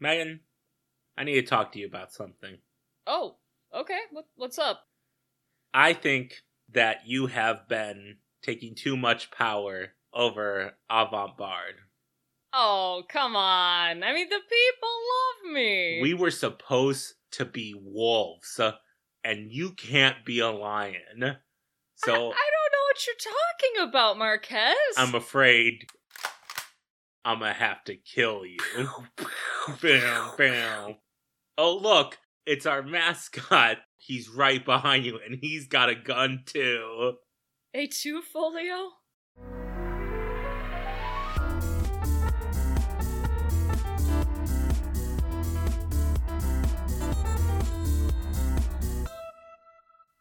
Megan, I need to talk to you about something. Oh, okay. What, what's up? I think that you have been taking too much power over Avant Bard. Oh, come on. I mean, the people love me. We were supposed to be wolves, and you can't be a lion. So I, I don't know what you're talking about, Marquez. I'm afraid I'm gonna have to kill you. bam, bam. Oh, look, it's our mascot. He's right behind you, and he's got a gun too. A two folio?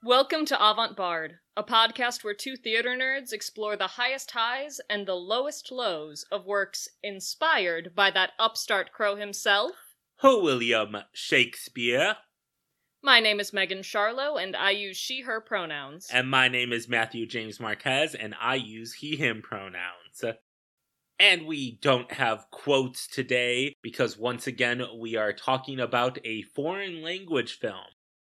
Welcome to Avant Bard, a podcast where two theater nerds explore the highest highs and the lowest lows of works inspired by that upstart crow himself. Who, William Shakespeare? My name is Megan Charlo, and I use she her pronouns. And my name is Matthew James Marquez, and I use he him pronouns. And we don't have quotes today because once again we are talking about a foreign language film.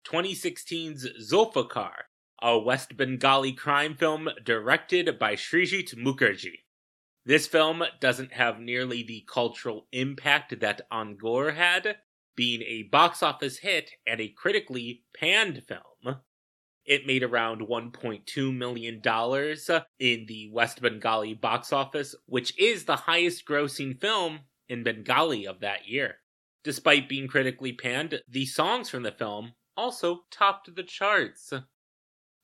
2016's Zulfikar, a West Bengali crime film directed by Srijit Mukherjee. This film doesn't have nearly the cultural impact that Angoor had, being a box office hit and a critically panned film. It made around $1.2 million in the West Bengali box office, which is the highest grossing film in Bengali of that year. Despite being critically panned, the songs from the film also topped the charts.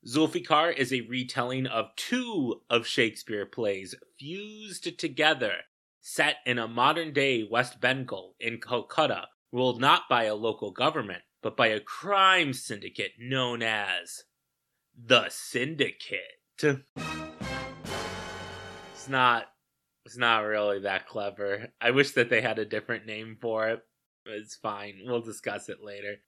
Zulfikar is a retelling of two of Shakespeare plays fused together, set in a modern day West Bengal in Calcutta, ruled not by a local government, but by a crime syndicate known as the Syndicate. It's not it's not really that clever. I wish that they had a different name for it. It's fine. We'll discuss it later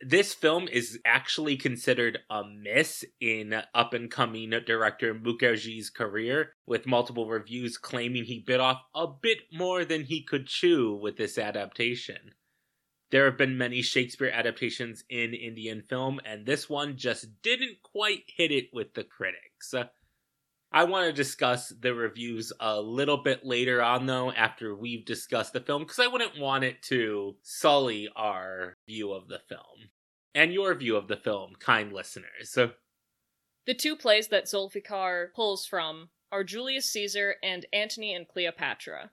this film is actually considered a miss in up and coming director Mukherjee's career, with multiple reviews claiming he bit off a bit more than he could chew with this adaptation. There have been many Shakespeare adaptations in Indian film, and this one just didn't quite hit it with the critics. I want to discuss the reviews a little bit later on, though, after we've discussed the film, because I wouldn't want it to sully our view of the film and your view of the film, kind listeners. The two plays that Zulfikar pulls from are Julius Caesar and Antony and Cleopatra.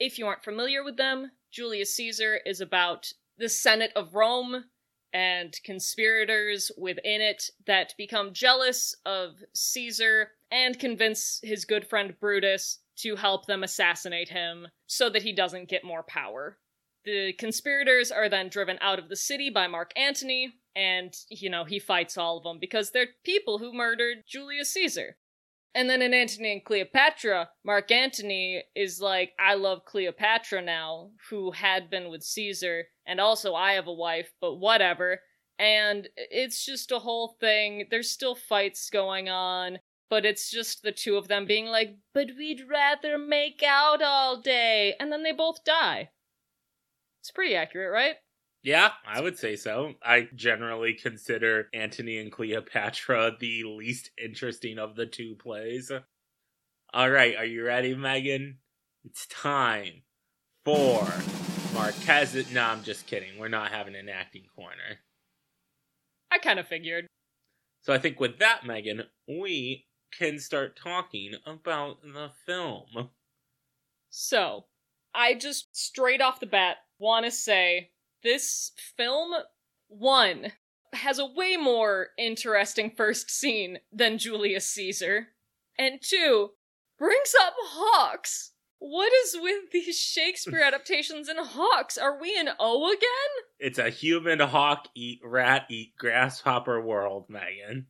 If you aren't familiar with them, Julius Caesar is about the Senate of Rome and conspirators within it that become jealous of Caesar and convince his good friend Brutus to help them assassinate him so that he doesn't get more power. The conspirators are then driven out of the city by Mark Antony, and, you know, he fights all of them because they're people who murdered Julius Caesar. And then in Antony and Cleopatra, Mark Antony is like, I love Cleopatra now, who had been with Caesar, and also I have a wife, but whatever. And it's just a whole thing. There's still fights going on but it's just the two of them being like, but we'd rather make out all day. And then they both die. It's pretty accurate, right? Yeah, I would say so. I generally consider Antony and Cleopatra the least interesting of the two plays. All right, are you ready, Megan? It's time for Marquez. No, I'm just kidding. We're not having an acting corner. I kind of figured. So I think with that, Megan, we can start talking about the film. So, I just straight off the bat want to say this film, one, has a way more interesting first scene than Julius Caesar, and two, brings up hawks. What is with these Shakespeare adaptations and hawks? Are we in O again? It's a human hawk eat rat eat grasshopper world, Megan.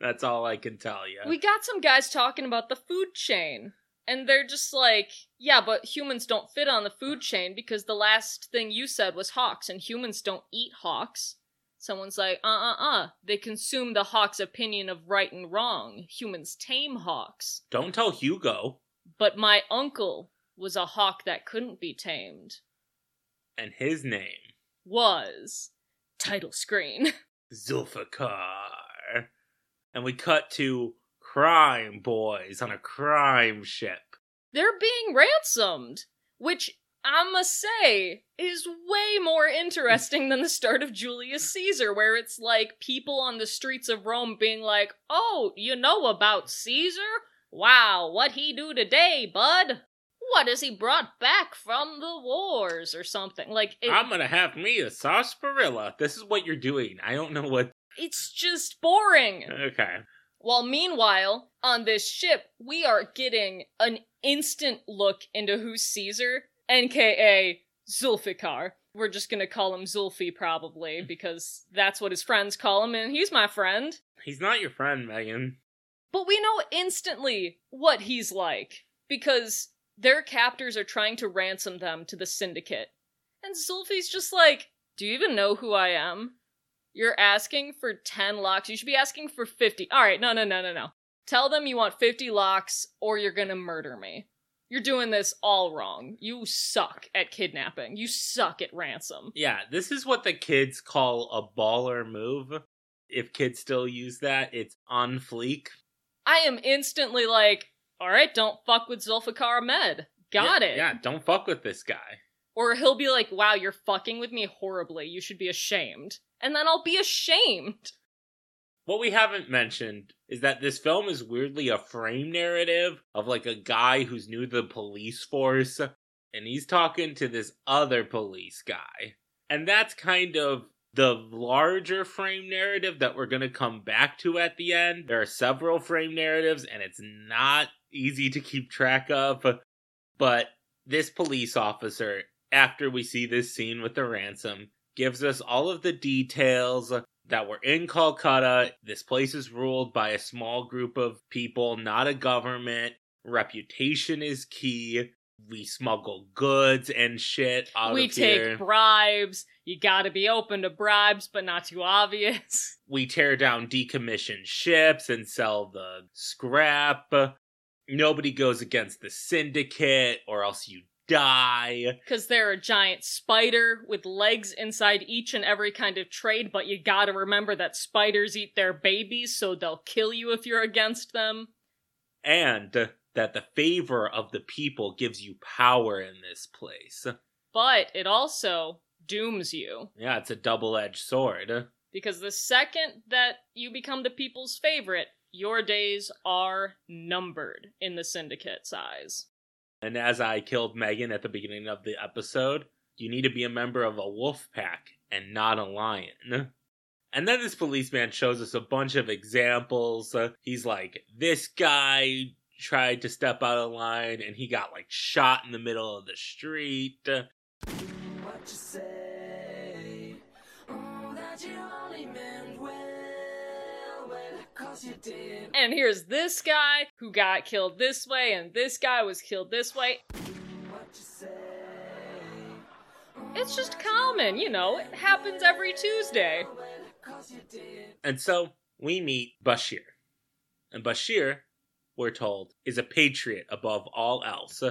That's all I can tell you. We got some guys talking about the food chain. And they're just like, yeah, but humans don't fit on the food chain because the last thing you said was hawks, and humans don't eat hawks. Someone's like, uh uh uh. They consume the hawk's opinion of right and wrong. Humans tame hawks. Don't tell Hugo. But my uncle was a hawk that couldn't be tamed. And his name was title screen. Zulfikar. And we cut to crime boys on a crime ship. They're being ransomed, which I must say is way more interesting than the start of Julius Caesar, where it's like people on the streets of Rome being like, "Oh, you know about Caesar? Wow, what he do today, bud? What has he brought back from the wars or something?" Like it, I'm gonna have me a sarsaparilla. This is what you're doing. I don't know what. it's just boring. Okay. While meanwhile, on this ship, we are getting an instant look into who's Caesar, aka Zulfikar. We're just gonna call him Zulfi probably, because that's what his friends call him, and he's my friend. He's not your friend, Megan. But we know instantly what he's like, because their captors are trying to ransom them to the syndicate. And Zulfi's just like, Do you even know who I am? You're asking for 10 lakhs. You should be asking for 50. Alright, no, no, no, no, no. Tell them you want 50 lakhs or you're gonna murder me. You're doing this all wrong. You suck at kidnapping. You suck at ransom. Yeah, this is what the kids call a baller move. If kids still use that, it's on fleek. I am instantly like, alright, don't fuck with Zulfikar Ahmed. Got Yeah, it. Yeah, don't fuck with this guy. Or he'll be like, wow, you're fucking with me horribly. You should be ashamed. And then I'll be ashamed. What we haven't mentioned is that this film is weirdly a frame narrative of like a guy who's new to the police force and he's talking to this other police guy. And that's kind of the larger frame narrative that we're going to come back to at the end. There are several frame narratives and it's not easy to keep track of. But this police officer, after we see this scene with the ransom, gives us all of the details that we're in Calcutta. This place is ruled by a small group of people, not a government. Reputation is key. We smuggle goods and shit out we of here. take bribes. You gotta be open to bribes, but not too obvious. we tear down decommissioned ships and sell the scrap. Nobody goes against the syndicate, or else you die. Because they're a giant spider with legs inside each and every kind of trade, but you gotta remember that spiders eat their babies, so they'll kill you if you're against them. And that the favor of the people gives you power in this place. But it also dooms you. Yeah, it's a double edged sword. Because the second that you become the people's favorite, your days are numbered in the syndicate's eyes. And as I killed Megan at the beginning of the episode, you need to be a member of a wolf pack and not a lion. And then this policeman shows us a bunch of examples. Uh, he's like, this guy tried to step out of line and he got like shot in the middle of the street. Cause you did. And here's this guy who got killed this way, and this guy was killed this way. What you say? It's just common, you know, it happens every Tuesday. Well, cause you did. And so we meet Bashir. And Bashir, we're told, is a patriot above all else.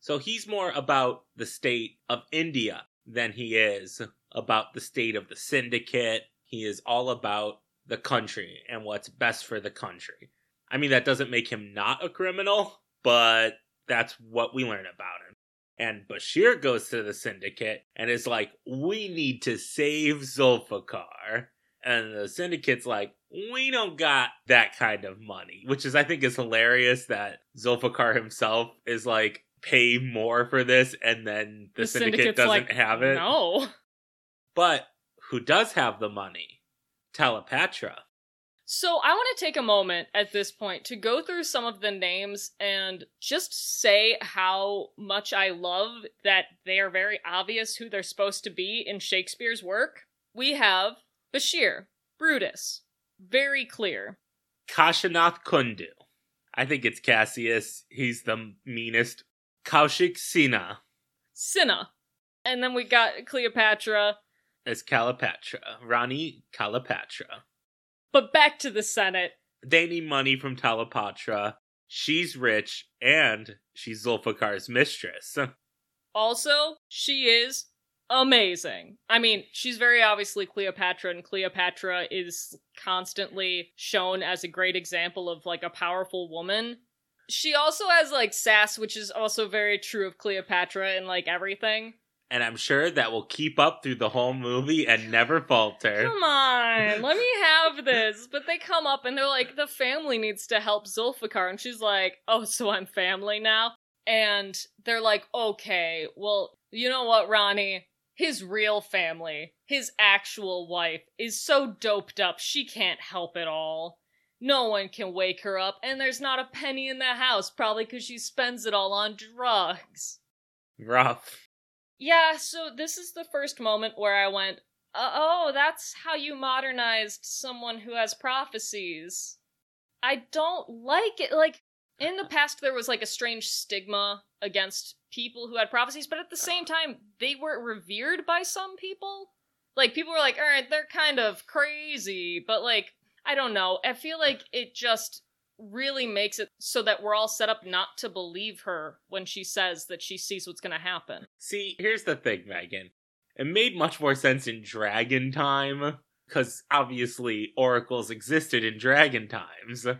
So he's more about the state of India than he is about the state of the syndicate. He is all about the country and what's best for the country. I mean, that doesn't make him not a criminal, but that's what we learn about him. And Bashir goes to the syndicate and is like, we need to save Zulfikar. And the syndicate's like, we don't got that kind of money, which is, I think, is hilarious that Zulfikar himself is like, pay more for this, and then the, syndicate doesn't like, have it. No. But who does have the money? Telepatra. So I want to take a moment at this point to go through some of the names and just say how much I love that they are very obvious who they're supposed to be in Shakespeare's work. We have Bashir, Brutus, very clear. Kashinath Kundu. I think it's Cassius. He's the meanest. Kaushik Sina Cinna. And then we got Cleopatra. Is Calipatra. Rani Calipatra. But back to the Senate. They need money from Telepatra. She's rich, and she's Zulfikar's mistress. Also, she is amazing. I mean, she's very obviously Cleopatra, and Cleopatra is constantly shown as a great example of like a powerful woman. She also has like sass, which is also very true of Cleopatra and like everything. And I'm sure that will keep up through the whole movie and never falter. Come on, let me have this. But they come up and they're like, the family needs to help Zulfikar. And she's like, oh, so I'm family now? And they're like, okay, well, you know what, Rani? His real family, his actual wife, is so doped up she can't help it all. No one can wake her up, and there's not a penny in the house, probably because she spends it all on drugs. Rough. Yeah, so this is the first moment where I went, oh, that's how you modernized someone who has prophecies. I don't like it. Like, in the past, there was like a strange stigma against people who had prophecies, but at the same time, they were revered by some people. Like, people were like, alright, they're kind of crazy, but like, I don't know. I feel like it just really makes it so that we're all set up not to believe her when she says that she sees what's going to happen. See, here's the thing, Megan. It made much more sense in Dragon Time, because obviously oracles existed in Dragon Times. Well,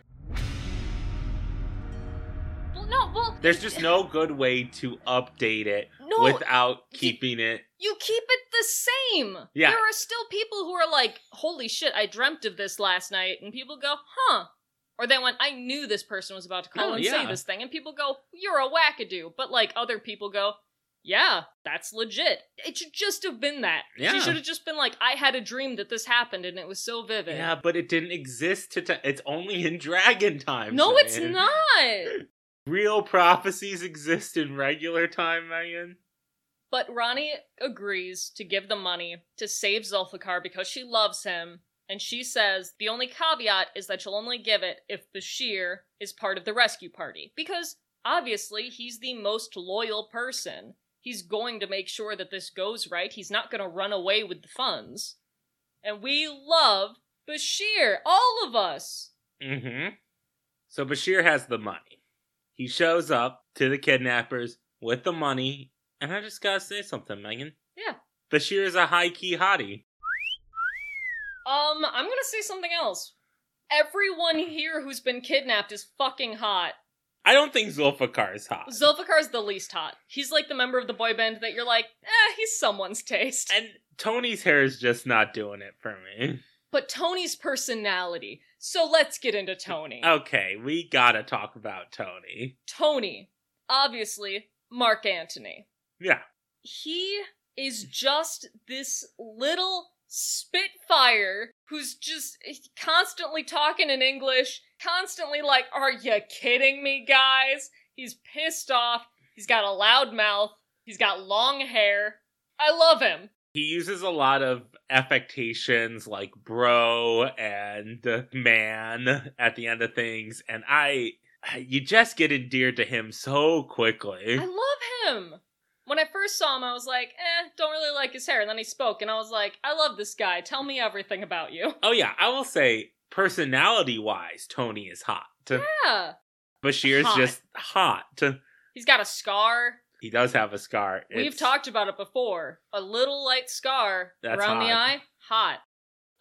no, well, There's just no good way to update it no, without keeping it. you keep it the same. Yeah. There are still people who are like, holy shit, I dreamt of this last night. And people go, huh. Or they went, I knew this person was about to call Oh, and say this thing. And people go, you're a wackadoo. But like other people go, yeah, that's legit. It should just have been that. Yeah. She should have just been like, I had a dream that this happened and it was so vivid. Yeah, but it didn't exist to. T- it's only in Dragon Times. no, it's not. Real prophecies exist in regular time, Megan. But Rani agrees to give the money to save Zulfikar because she loves him, and she says the only caveat is that she'll only give it if Bashir is part of the rescue party. Because obviously he's the most loyal person. He's going to make sure that this goes right. He's not going to run away with the funds. And we love Bashir, all of us. Mm-hmm. So Bashir has the money. He shows up to the kidnappers with the money, and I just gotta say something, Megan. Yeah. Bashir is a high key hottie. Um, I'm gonna say something else. Everyone here who's been kidnapped is fucking hot. I don't think Zulfikar is hot. Zulfikar's the least hot. He's like the member of the boy band that you're like, eh, he's someone's taste. and Tony's hair is just not doing it for me. But Tony's personality. So let's get into Tony. Okay, we gotta talk about Tony. Tony, obviously, Mark Antony. Yeah. He is just this little spitfire who's just eh, constantly talking in English, constantly like, Are you kidding me, guys? He's pissed off. He's got a loud mouth. He's got long hair. I love him. He uses a lot of affectations like bro and man at the end of things, and I. You just get endeared to him so quickly. I love him. When I first saw him, I was like, eh, don't really like his hair. And then he spoke, and I was like, I love this guy. Tell me everything about you. Oh, yeah, I will say, personality wise, Tony is hot. Yeah. Bashir's Hot. just hot. He's got a scar. He does have a scar. We've It's- talked about it before. A little light scar That's around the eye. Hot.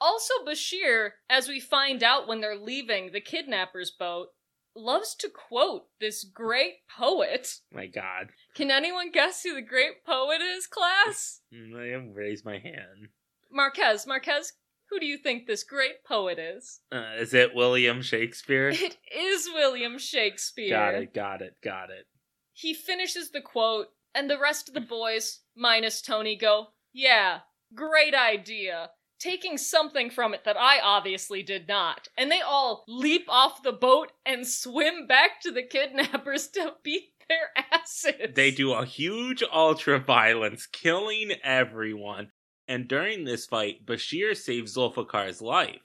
Also, Bashir, as we find out when they're leaving the kidnapper's boat, loves to quote this great poet. My God. Can anyone guess who the great poet is, class? Mm, I raise my hand. Marquez. Marquez, who do you think this great poet is? Uh, is it William Shakespeare? It is William Shakespeare. got it, got it, got it. He finishes the quote, and the rest of the boys, minus Tony, go, Yeah, great idea. Taking something from it that I obviously did not. And they all leap off the boat and swim back to the kidnappers to beat their asses. They do a huge ultra violence, killing everyone. And during this fight, Bashir saves Zulfikar's life.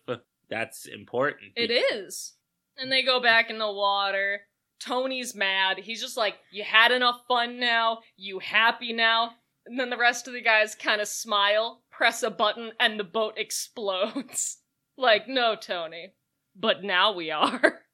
That's important. It is. And they go back in the water. Tony's mad. He's just like, You had enough fun now? You happy now? And then the rest of the guys kind of smile, press a button, and the boat explodes. like, no, Tony. But now we are.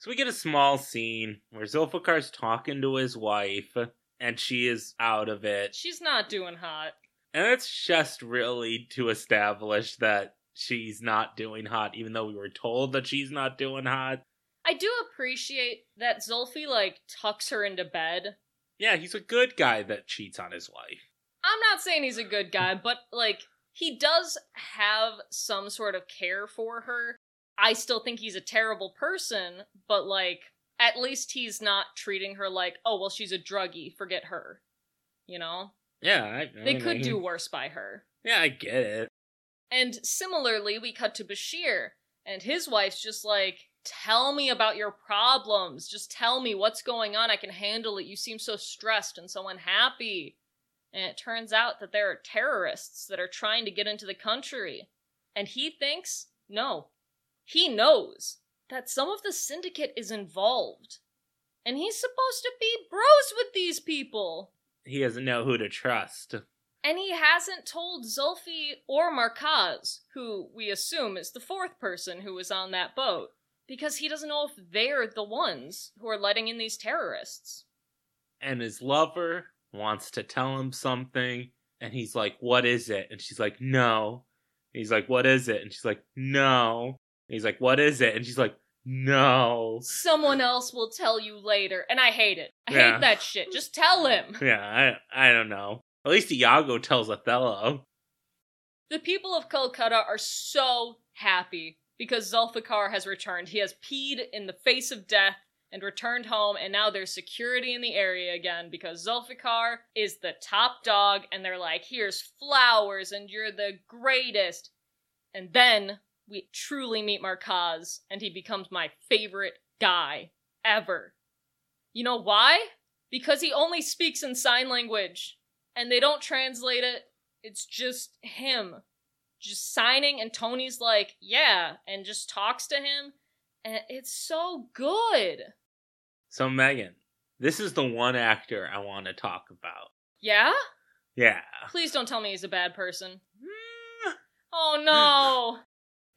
So we get a small scene where Zulfikar's talking to his wife, and she is out of it. She's not doing hot. And it's just really to establish that she's not doing hot, even though we were told that she's not doing hot. I do appreciate that Zulfi like tucks her into bed. Yeah, he's a good guy that cheats on his wife. I'm not saying he's a good guy, but like he does have some sort of care for her. I still think he's a terrible person, but like at least he's not treating her like, oh well, she's a druggie, forget her. You know, Yeah, I, I they mean, could I- do worse by her. Yeah, I get it. And similarly, we cut to Bashir, and his wife's just like, Tell me about your problems. Just tell me what's going on. I can handle it. You seem so stressed and so unhappy. And it turns out that there are terrorists that are trying to get into the country. And he thinks, no, he knows that some of the syndicate is involved. And he's supposed to be bros with these people. He doesn't know who to trust. And he hasn't told Zulfi or Markaz, who we assume is the fourth person who was on that boat, because he doesn't know if they're the ones who are letting in these terrorists. And his lover wants to tell him something, and he's like, What is it? And she's like, No. And he's like, What is it? And she's like, No. And he's like, What is it? And she's like, No. Someone else will tell you later, and I hate it. I Yeah. hate that shit. Just tell him. Yeah, I I don't know. At least Iago tells Othello. The people of Calcutta are so happy because Zulfikar has returned. He has peed in the face of death and returned home, and now there's security in the area again because Zulfikar is the top dog, and they're like, here's flowers, and you're the greatest. And then we truly meet Markaz, and he becomes my favorite guy ever. You know why? Because he only speaks in sign language, and they don't translate it. It's just him just signing and Tony's like, "Yeah," and just talks to him and it's so good. So Megan, this is the one actor I want to talk about. Yeah? Yeah. Please don't tell me he's a bad person. Hmm. Oh no.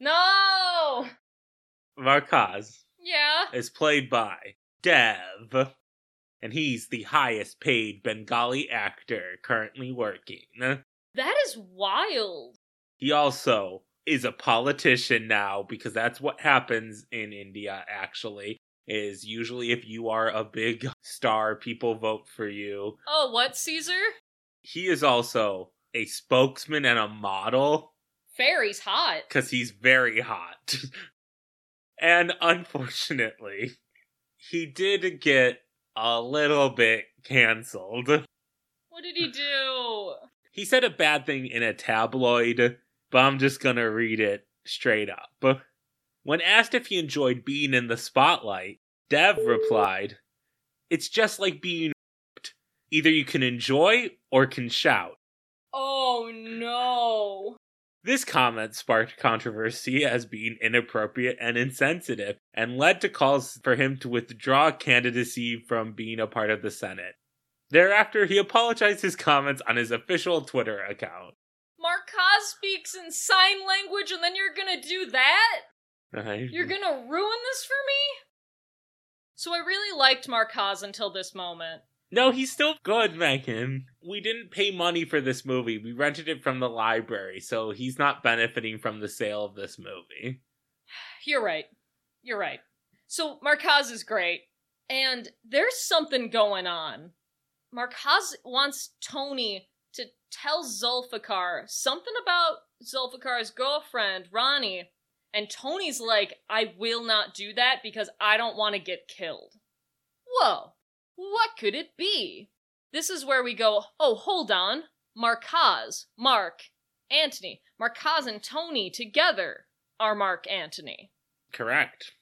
no. Markaz Yeah. is played by Dev, and he's the highest paid Bengali actor currently working. That is wild. He also is a politician now because that's what happens in India actually is usually if you are a big star people vote for you. Oh, what, Caesar? He is also a spokesman and a model Fairy's hot. cuz he's very hot. and unfortunately, he did get a little bit canceled. What did he do? He said a bad thing in a tabloid, but I'm just gonna read it straight up. When asked if he enjoyed being in the spotlight, Dev replied, It's just like being whipped. Either you can enjoy or can shout. Oh no. This comment sparked controversy as being inappropriate and insensitive, and led to calls for him to withdraw candidacy from being a part of the Senate. Thereafter, he apologized his comments on his official Twitter account. Markaz speaks in sign language and then you're gonna do that? You're gonna ruin this for me? So I really liked Markaz until this moment. No, he's still good, Megan. We didn't pay money for this movie. We rented it from the library, so he's not benefiting from the sale of this movie. You're right. You're right. So Markaz is great, and there's something going on. Markaz wants Tony to tell Zulfikar something about Zulfikar's girlfriend, Rani, and Tony's like, I will not do that because I don't want to get killed. Whoa, what could it be? This is where we go, oh, hold on. Markaz, Mark, Antony. Markaz and Tony together are Mark Antony. Correct.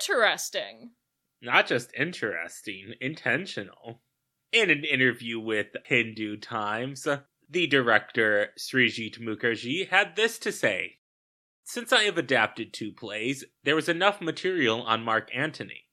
Interesting. Not just interesting, intentional. In an interview with Hindu Times, the director Srijit Mukherjee had this to say Since I have adapted two plays, there was enough material on Mark Antony.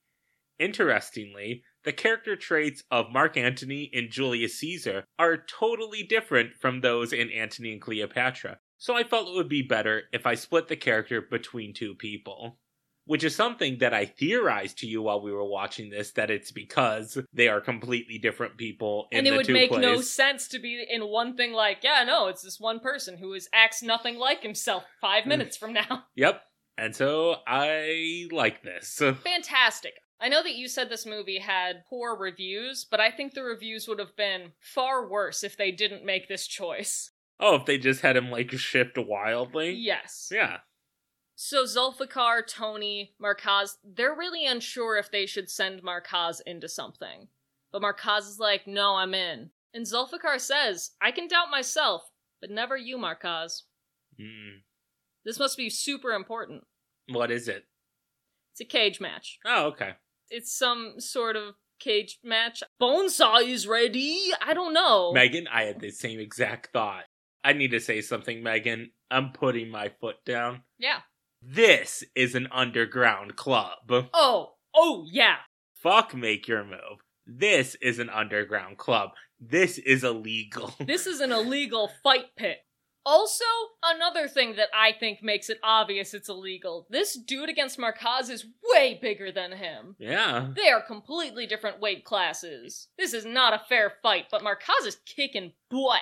Interestingly, the character traits of Mark Antony and Julius Caesar are totally different from those in Antony and Cleopatra, so I felt it would be better if I split the character between two people. Which is something that I theorized to you while we were watching this that it's because they are completely different people in and it would make plays. no sense to be in one thing like, yeah, no, it's this one person who is acts nothing like himself Mm. five minutes from now. Yep. And so I like this. Fantastic. I know that you said this movie had poor reviews, but I think the reviews would have been far worse if they didn't make this choice. Oh, if they just had him like shift wildly. Yes. Yeah. So Zulfikar, Tony, Markaz, they're really unsure if they should send Markaz into something. But Markaz is like, no, I'm in. And Zulfikar says, I can doubt myself, but never you, Markaz. Mm. This must be super important. What is it? It's a cage match. Oh, okay. It's some sort of cage match. Bonesaw is ready. I don't know. Megan, I had the same exact thought. I need to say something, Megan. I'm putting my foot down. yeah. This is an underground club. Oh, oh yeah. Fuck make your move. This is an underground club. This is illegal. This is an illegal fight pit. Also, another thing that I think makes it obvious it's illegal. This dude against Markaz is way bigger than him. yeah. They are completely different weight classes. This is not a fair fight, but Markaz is kicking butt.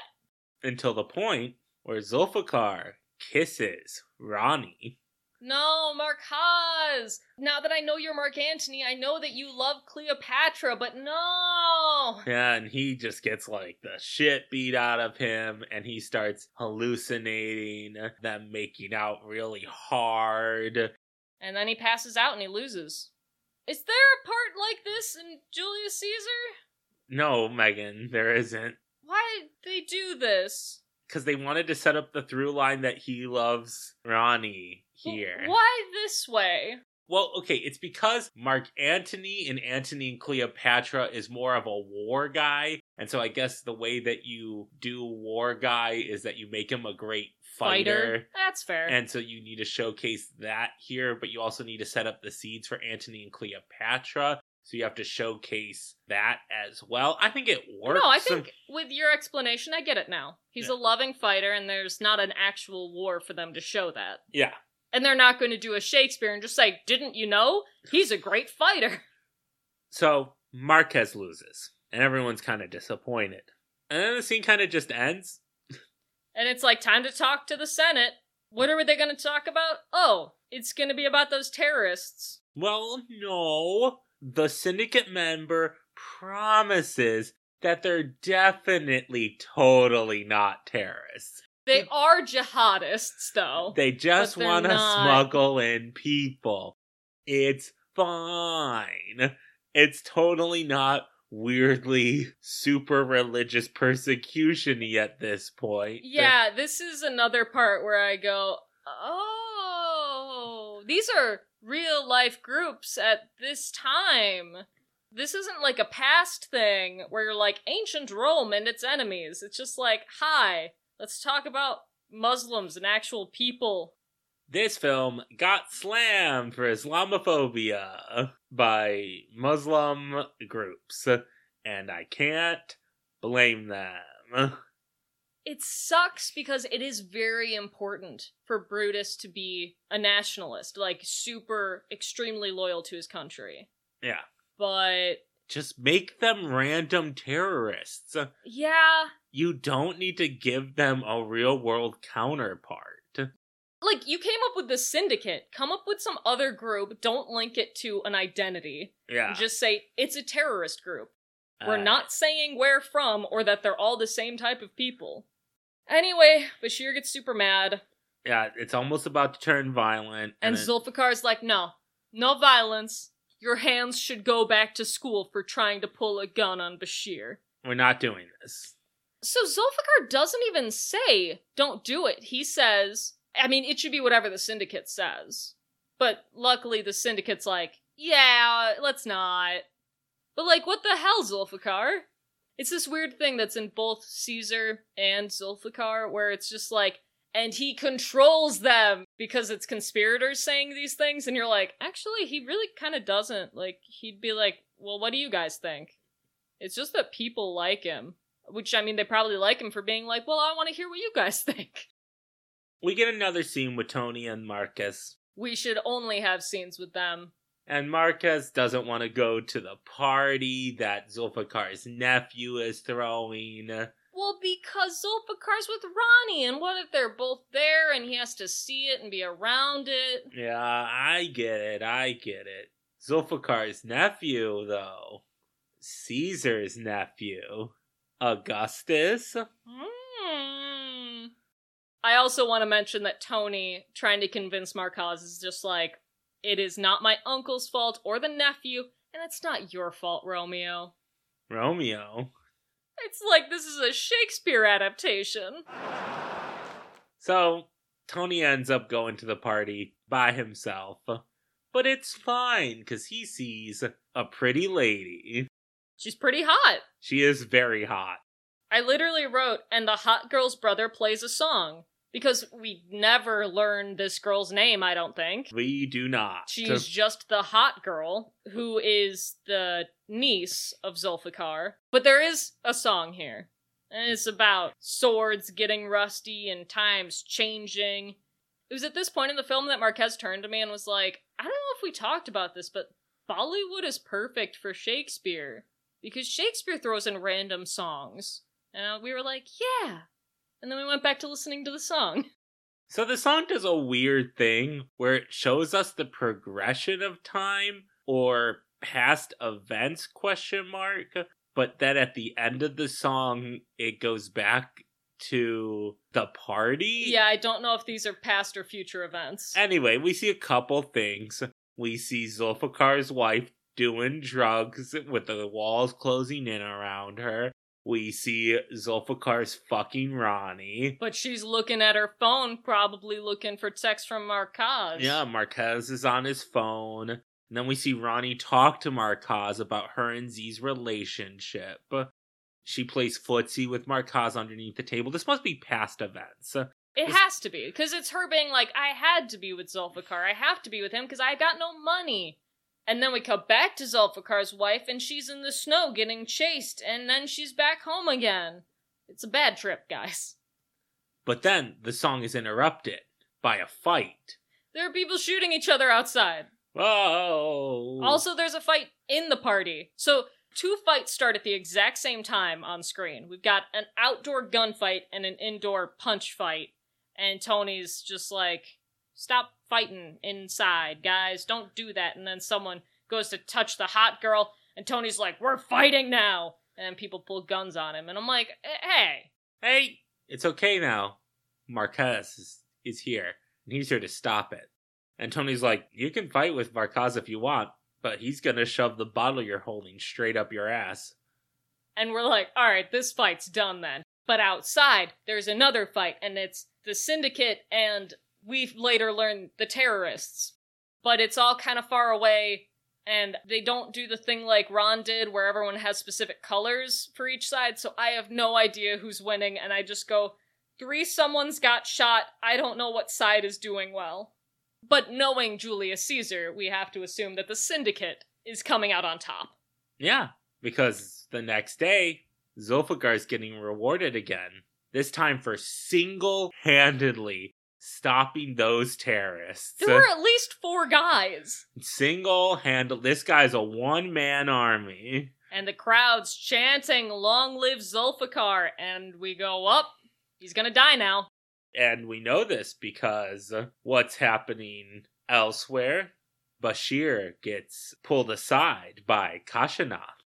Until the point where Zulfikar kisses Rani. No, Markaz! Now that I know you're Mark Antony, I know that you love Cleopatra, but no! Yeah, and he just gets like the shit beat out of him, and he starts hallucinating, them making out really hard. And then he passes out and he loses. Is there a part like this in Julius Caesar? No, Megan, there isn't. Why did they do this? Because they wanted to set up the through line that he loves Rani here. Why this way? Well, okay, it's because Mark Antony and Antony and Cleopatra is more of a war guy. And so I guess the way that you do war guy is that you make him a great fighter. That's fair. And so you need to showcase that here, but you also need to set up the seeds for Antony and Cleopatra. So you have to showcase that as well. I think it works. no, I think with your explanation, I get it now. He's Yeah. a loving fighter, and there's not an actual war for them to show that. Yeah. And they're not going to do a Shakespeare and just say, Didn't you know? He's a great fighter. So Markaz loses, and everyone's kind of disappointed. And then the scene kind of just ends. And it's like, time to talk to the Senate. What are they going to talk about? Oh, it's going to be about those terrorists. Well, no. The syndicate member promises that they're definitely totally not terrorists. They are jihadists, though. They just want to smuggle in people. It's fine. It's totally not weirdly super religious persecution at this point. Yeah, this is another part where I go, oh, these are real life groups at this time. This isn't like a past thing where you're like ancient Rome and its enemies. It's just like, hi, let's talk about Muslims and actual people. This film got slammed for Islamophobia by Muslim groups, and I can't blame them. It sucks because it is very important for Brutus to be a nationalist, like super extremely loyal to his country. Yeah. But Just make them random terrorists. yeah, You don't need to give them a real world counterpart. like you came up with the syndicate come up with some other group don't link it to an identity Yeah. just say it's a terrorist group we're Uh, not saying where from or that they're all the same type of people anyway bashir gets super mad Yeah, it's almost about to turn violent. and then- zulfikar's like no no violence your hands should go back to school for trying to pull a gun on bashir we're not doing this. So zulfikar doesn't even say don't do it. He says i mean it should be whatever the syndicate says. But luckily the syndicate's like yeah let's not. But like what the hell zulfikar? It's this weird thing that's in both caesar and zulfikar where it's just like and he controls them because it's conspirators saying these things. And you're like actually he really kind of doesn't. Like he'd be like well what do you guys think? It's just that people like him which I mean, they probably like him for being like, well, I want to hear what you guys think. We get another scene with Tony and Markaz. We should only have scenes with them. And Markaz doesn't want to go to the party that Zulfikar's nephew is throwing. Well, because Zulfikar's with Rani, and what if they're both there and he has to see it and be around it? Yeah, I get it, I get it. Zulfikar's nephew, though. Caesar's nephew. Augustus? Hmm. I also want to mention that Tony trying to convince Markaz is just like, it is not my uncle's fault or the nephew, and it's not your fault, Romeo. Romeo. It's like this is a Shakespeare adaptation. So, Tony ends up going to the party by himself. But it's fine, because he sees a pretty lady. She's pretty hot. She is very hot. I literally wrote, and the hot girl's brother plays a song. Because we never learn this girl's name, I don't think. We do not. She's just the hot girl who is the niece of Zulfikar. But there is a song here. And it's about swords getting rusty and times changing. It was at this point in the film that Marquez turned to me and was like, I don't know if we talked about this, but Bollywood is perfect for Shakespeare. Because Shakespeare throws in random songs. And uh, we were like, yeah. And then we went back to listening to the song. So the song does a weird thing where it shows us the progression of time or past events question mark, but then at the end of the song it goes back to the party. Yeah, I don't know if these are past or future events. Anyway, we see a couple things. We see Zulfikar's wife doing drugs with the walls closing in around her. We see Zulfikar's fucking Rani. But she's looking at her phone, probably looking for text from Markaz. Yeah, Markaz is on his phone. And then we see Rani talk to Markaz about her and Z's relationship. She plays footsie with Markaz underneath the table. This must be past events. It has to be, because it's her being like, I had to be with Zulfikar. I have to be with him because I got no money. And then we cut back to Zulfikar's wife, and she's in the snow getting chased, and then she's back home again. It's a bad trip, guys. But then the song is interrupted by a fight. There are people shooting each other outside. Whoa! Also, there's a fight in the party. So, two fights start at the exact same time on screen. We've got an outdoor gunfight and an indoor punch fight. And Tony's just like, stop fighting inside, guys. Don't do that. And then someone goes to touch the hot girl, and Tony's like, we're fighting now. And people pull guns on him. And I'm like, hey. hey, it's okay now. Markaz is, is here, and he's here to stop it. And Tony's like, you can fight with Markaz if you want, but he's gonna shove the bottle you're holding straight up your ass. And we're like, all right, this fight's done then. But outside, there's another fight, and it's the syndicate and we later learn the terrorists. But it's all kind of far away, and they don't do the thing like Ran did where everyone has specific colors for each side, so I have no idea who's winning, and I just go, three someone's got shot, I don't know what side is doing well. But knowing Julius Caesar, we have to assume that the syndicate is coming out on top. Yeah, because the next day, Zulfikar's getting rewarded again. This time for single handedly stopping those terrorists. There were at least four guys. Single handed. This guy's a one man army. And the crowd's chanting, Long live Zulfikar! And we go, up. He's gonna die now. And we know this because what's happening elsewhere? Bashir gets pulled aside by Kashinath.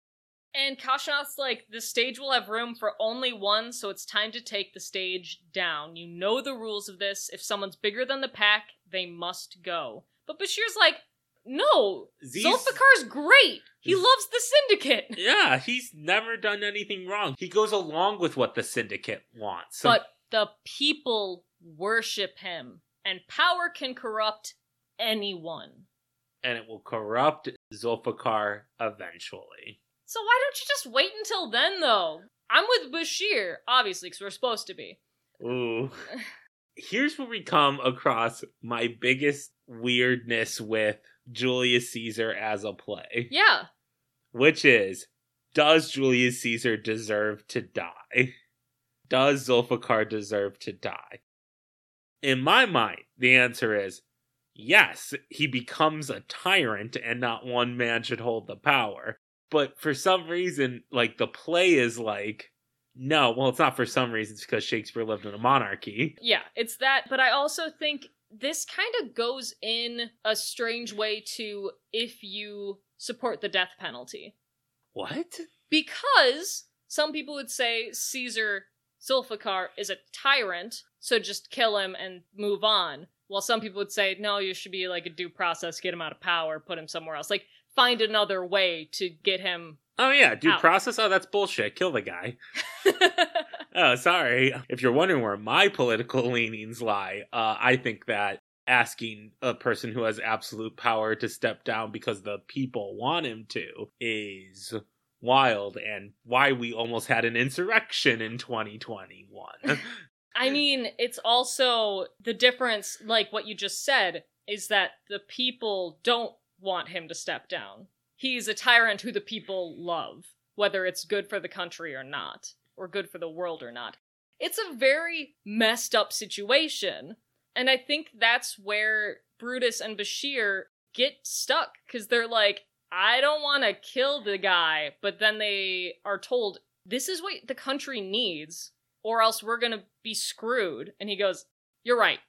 And Kashinath's like, the stage will have room for only one, so it's time to take the stage down. You know the rules of this. If someone's bigger than the pack, they must go. But Bashir's like, no, Z's- Zulfikar's great. He loves the syndicate. Yeah, he's never done anything wrong. He goes along with what the syndicate wants. But the people worship him, and power can corrupt anyone. and it will corrupt Zulfikar eventually. So why don't you just wait until then, though? I'm with Bashir, obviously, because we're supposed to be. Ooh. Here's where we come across my biggest weirdness with Julius Caesar as a play, Yeah. which is does Julius Caesar deserve to die? Does Zulfikar deserve to die? In my mind, the answer is yes, he becomes a tyrant and not one man should hold the power. But for some reason, like the play is like, no, well, it's not for some reason, it's because Shakespeare lived in a monarchy. Yeah, it's that, but I also think this kind of goes in a strange way to if you support the death penalty. What? Because some people would say Caesar Zulfikar is a tyrant, so just kill him and move on. While some people would say, no, you should be like a due process, get him out of power, put him somewhere else. Like, find another way to get him. Oh, yeah, due Out. process? Oh, that's bullshit. Kill the guy. Oh, sorry. If you're wondering where my political leanings lie, uh, I think that asking a person who has absolute power to step down because the people want him to is wild and why we almost had an insurrection in 2021. I mean, it's also the difference, like what you just said, is that the people don't want him to step down. He's a tyrant who the people love, whether it's good for the country or not, or good for the world or not. It's a very messed up situation. And I think that's where Brutus and Bashir get stuck, because they're like, I don't want to kill the guy, but then they are told, this is what the country needs, or else we're gonna be screwed. And he goes, You're right.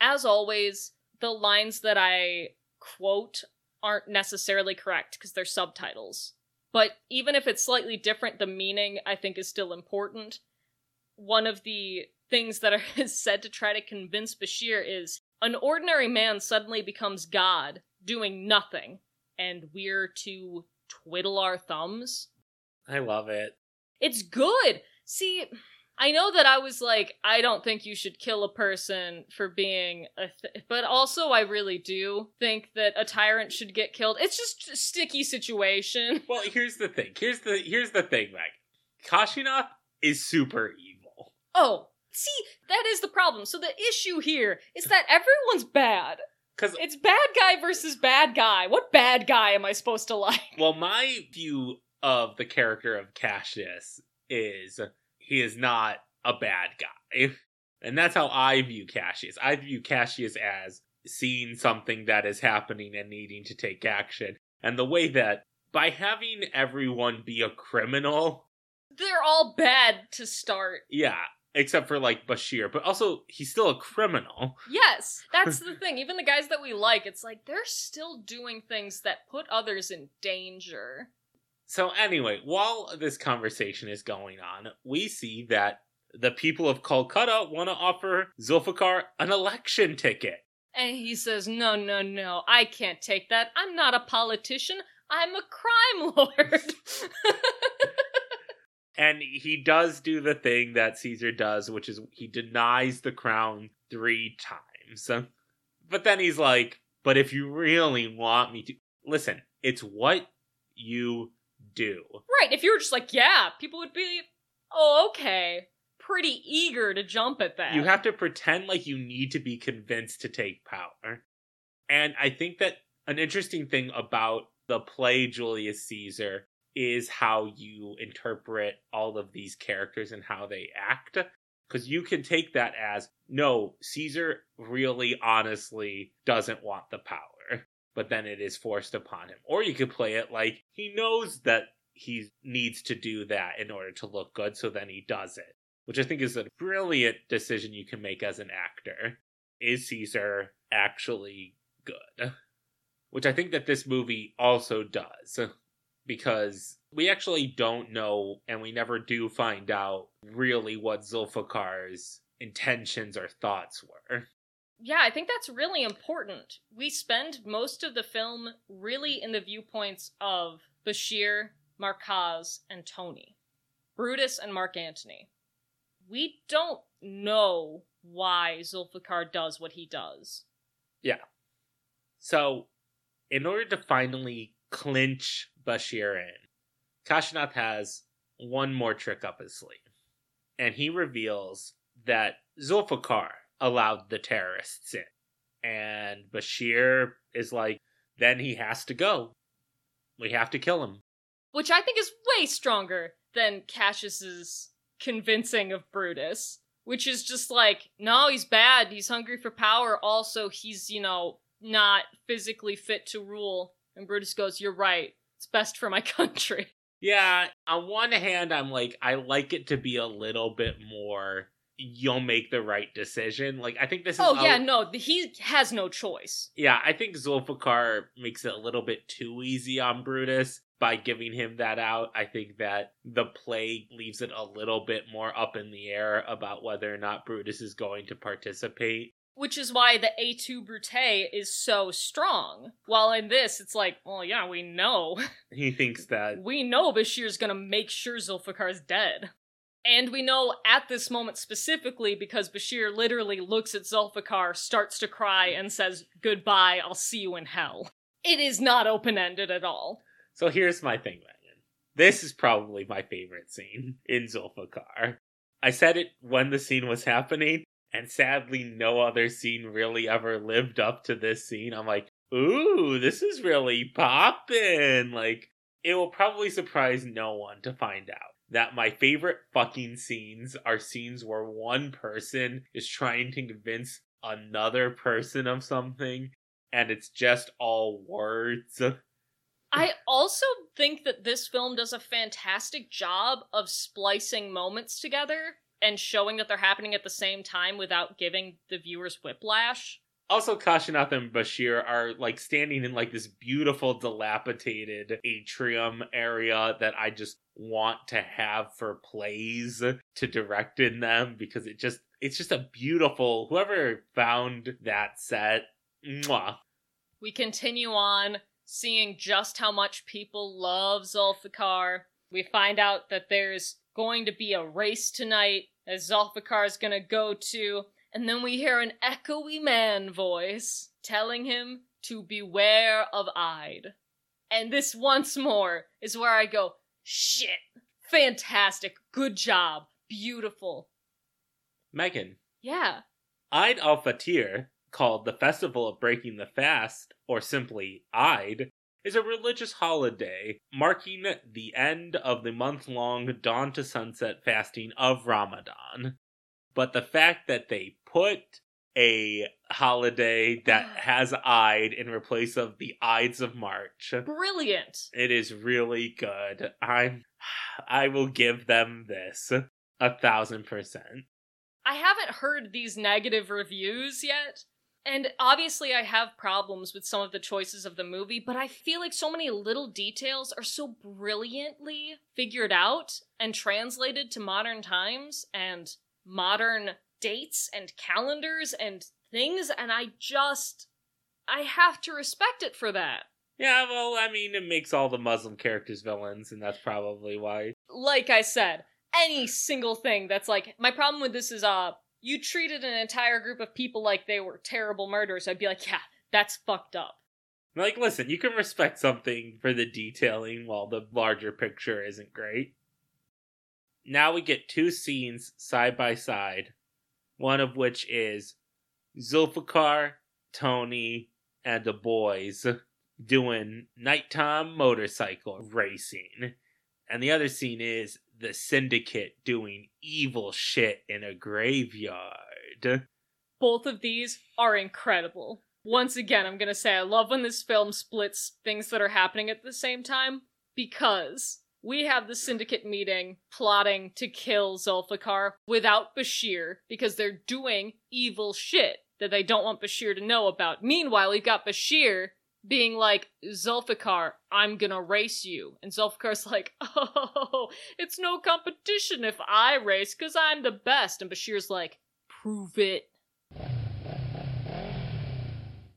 As always, the lines that I quote aren't necessarily correct because they're subtitles. But even if it's slightly different, the meaning I think is still important. One of the things that are said to try to convince Bashir is an ordinary man suddenly becomes God, doing nothing, and we're to twiddle our thumbs. I love it. It's good. See, I know that I was like, I don't think you should kill a person for being a, th- but also I really do think that a tyrant should get killed. It's just a sticky situation. Well, here's the thing. Here's the here's the thing, Meg. Kashinath is super evil. Oh, see, that is the problem. So the issue here is that everyone's bad. Cuz It's bad guy versus bad guy. What bad guy am I supposed to like? well, my view of the character of Cassius is he is not a bad guy. And that's how I view Cassius. I view Cassius as seeing something that is happening and needing to take action. And the way that by having everyone be a criminal, They're all bad to start. yeah, except for like Bashir, but also he's still a criminal. Yes, that's the thing. Even the guys that we like, it's like they're still doing things that put others in danger. So anyway, while this conversation is going on, we see that the people of Kolkata want to offer Zulfikar an election ticket. And he says, No, no, no, I can't take that. I'm not a politician. I'm a crime lord. And he does do the thing that Caesar does, which is he denies the crown three times. But then he's like, But if you really want me to. Listen, it's what you do. right, if you were just like, Yeah, people would be, Oh, okay. Pretty eager to jump at that. You have to pretend like you need to be convinced to take power. And I think that an interesting thing about the play Julius Caesar is how you interpret all of these characters and how they act. Because you can take that as no, Caesar really honestly doesn't want the power, but then it is forced upon him. Or you could play it like he knows that he needs to do that in order to look good, so then he does it which I think is a brilliant decision you can make as an actor. Is Caesar actually good? Which I think that this movie also does, because we actually don't know, and we never do find out really what Zulfikar's intentions or thoughts were. Yeah, I think that's really important. We spend most of the film really in the viewpoints of Bashir, Markaz, and Tony. Brutus and Mark Antony. We don't know why Zulfikar does what he does. Yeah. So, in order to finally clinch Bashir in, Kashinath has one more trick up his sleeve. And he reveals that Zulfikar allowed the terrorists in. And Bashir is like, then he has to go. We have to kill him. Which I think is way stronger than Cassius's convincing of Brutus. which is just like, no, he's bad. He's hungry for power. Also, he's, you know, not physically fit to rule. And Brutus goes, You're right. It's best for my country. Yeah, on one hand, I'm like, I like it to be a little bit more. You'll make the right decision. Like, I think this is. Oh, yeah, no, he has no choice. Yeah, I think Zulfikar makes it a little bit too easy on Brutus by giving him that out. I think that the play leaves it a little bit more up in the air about whether or not Brutus is going to participate. Which is why the et tu Brute is so strong. While in this, it's like, well, yeah, we know. He thinks that we know Bashir's gonna make sure Zulfikar's dead. And we know at this moment specifically because Bashir literally looks at Zulfikar, starts to cry, and says, Goodbye, I'll see you in hell. It is not open ended at all. So here's my thing, Megan. This is probably my favorite scene in Zulfikar. I said it when the scene was happening, and sadly, no other scene really ever lived up to this scene. I'm like, ooh, this is really poppin'. Like, it will probably surprise no one to find out that my favorite fucking scenes are scenes where one person is trying to convince another person of something, and it's just all words. I also think that this film does a fantastic job of splicing moments together and showing that they're happening at the same time without giving the viewers whiplash. Also, Kashinath and Bashir are like standing in like this beautiful, dilapidated atrium area that I just want to have for plays to direct in them because it just it's just a beautiful. Whoever found that set, mwah. We continue on seeing just how much people love Zulfikar. We find out that there's going to be a race tonight that Zulfikar is going to go to, and then we hear an echoey man voice telling him to beware of Eid. And this once more is where I go, shit, fantastic, good job, beautiful. Megan, Yeah, Eid al Fitr, called the Festival of Breaking the Fast, or simply Eid, is a religious holiday marking the end of the month long dawn to sunset fasting of Ramadan. But the fact that they put a holiday that has Eid in replace of the Ides of March, brilliant. it is really good. I'm I will give them this a thousand percent. I haven't heard these negative reviews yet. And obviously, I have problems with some of the choices of the movie, but I feel like so many little details are so brilliantly figured out and translated to modern times and modern dates and calendars and things, and I just. I have to respect it for that. Yeah, well, I mean, it makes all the Muslim characters villains, and that's probably why. Like I said, any single thing that's like. My problem with this is, uh, you treated an entire group of people like they were terrible murderers, I'd be like, yeah, that's fucked up. Like, listen, you can respect something for the detailing while the larger picture isn't great. Now we get two scenes side by side, one of which is Zulfikar, Tony, and the boys doing nighttime motorcycle racing. And the other scene is the syndicate doing evil shit in a graveyard. Both of these are incredible. Once again, I'm gonna say I love when this film splits things that are happening at the same time because we have the syndicate meeting plotting to kill Zulfikar without Bashir because they're doing evil shit that they don't want Bashir to know about. Meanwhile, we've got Bashir being like, Zulfikar, I'm gonna race you. And Zulfikar's like, oh, it's no competition if I race because I'm the best. And Bashir's like, prove it.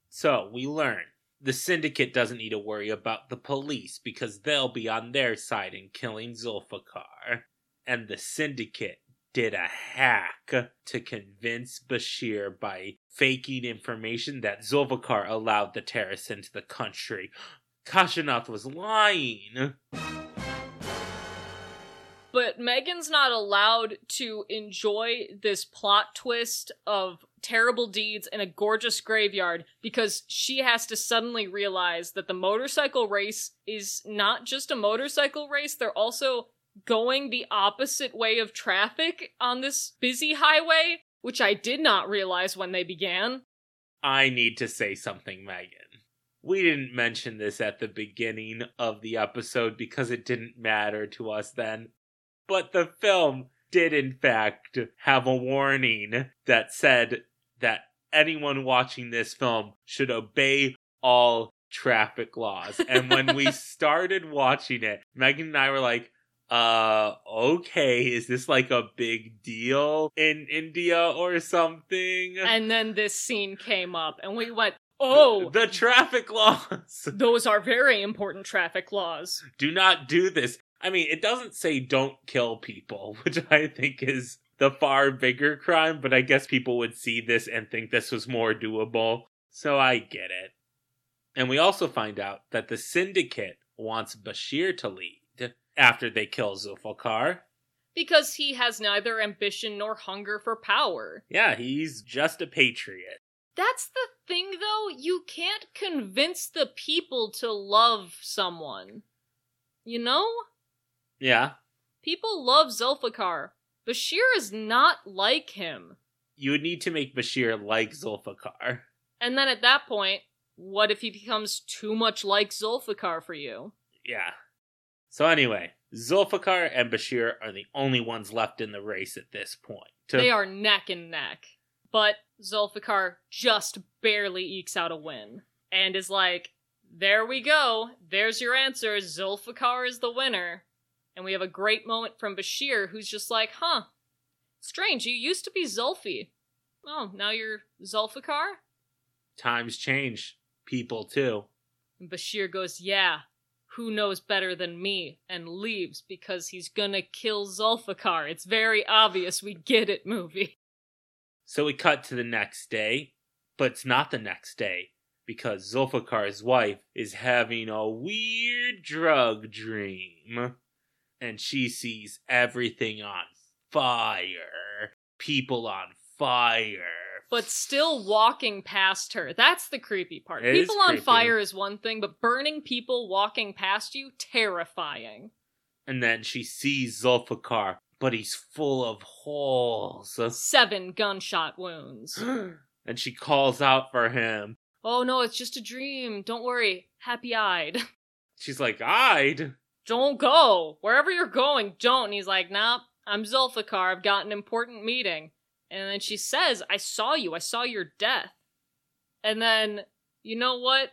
So we learn the syndicate doesn't need to worry about the police because they'll be on their side in killing Zulfikar. And the syndicate did a hack to convince Bashir by faking information that Zulfikar allowed the terrorists into the country. Kashinath was lying. But Megan's not allowed to enjoy this plot twist of terrible deeds in a gorgeous graveyard because she has to suddenly realize that the motorcycle race is not just a motorcycle race, they're also going the opposite way of traffic on this busy highway, which I did not realize when they began. I need to say something, Megan. We didn't mention this at the beginning of the episode because it didn't matter to us then. But the film did, in fact, have a warning that said that anyone watching this film should obey all traffic laws. And when we started watching it, Megan and I were like, uh, okay, is this like a big deal in India or something? And then this scene came up, and we went, Oh, the traffic laws. those are very important traffic laws. do not do this. I mean, it doesn't say don't kill people, which I think is the far bigger crime, but I guess people would see this and think this was more doable. So I get it. And we also find out that the syndicate wants Bashir to lead after they kill Zulfikar. Because he has neither ambition nor hunger for power. Yeah, he's just a patriot. That's the thing, though. You can't convince the people to love someone. You know? Yeah, People love Zulfikar. Bashir is not like him. you would need to make Bashir like Zulfikar. And then at that point, what if he becomes too much like Zulfikar for you? Yeah. So anyway, Zulfikar and Bashir are the only ones left in the race at this point. They are neck and neck. But Zulfikar just barely ekes out a win. And is like, there we go. There's your answer. Zulfikar is the winner. And we have a great moment from Bashir, who's just like, huh, strange, you used to be Zulfi. Oh, now you're Zulfikar? Times change. People too. And Bashir goes, yeah, who knows better than me? And leaves because he's gonna kill Zulfikar. It's very obvious we get it, movie. So we cut to the next day, but it's not the next day because Zulfikar's wife is having a weird drug dream. And she sees everything on fire, people on fire. But still walking past her. That's the creepy part. It people on creepy. fire is one thing, but burning people walking past you, terrifying. And then she sees Zulfikar, but he's full of holes. Seven gunshot wounds. and she calls out for him. oh no, it's just a dream. Don't worry. Happy Eid. She's like, I'd. Don't go. Wherever you're going, don't. And he's like, nah, I'm Zulfikar. I've got an important meeting. And then she says, I saw you. I saw your death. And then, you know what?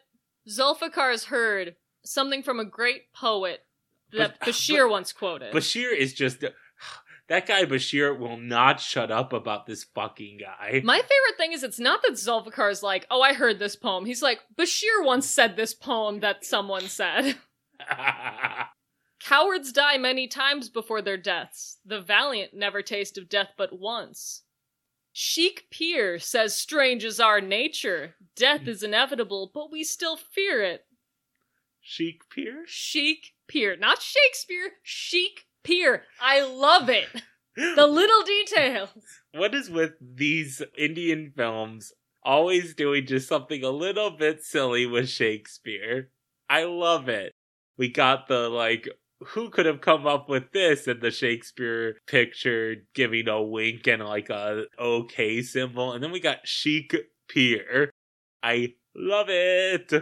Zulfikar has heard something from a great poet that But- uh, Bashir but- once quoted. Bashir is just. That guy Bashir will not shut up about this fucking guy. My favorite thing is it's not that Zulfikar is like, oh, I heard this poem. He's like, Bashir once said this poem that someone said. Cowards die many times before their deaths. The valiant never taste of death but once. Sheik Peer says, Strange is our nature. Death is inevitable, but we still fear it. Sheik Pierce? Sheik Peer. Not Shakespeare, Sheik Peer. I love it. The little details. what is with these Indian films always doing just something a little bit silly with Shakespeare? I love it. We got the like, who could have come up with this? And the Shakespeare picture giving a wink and like a okay symbol. And then we got Chic Pier. I love it.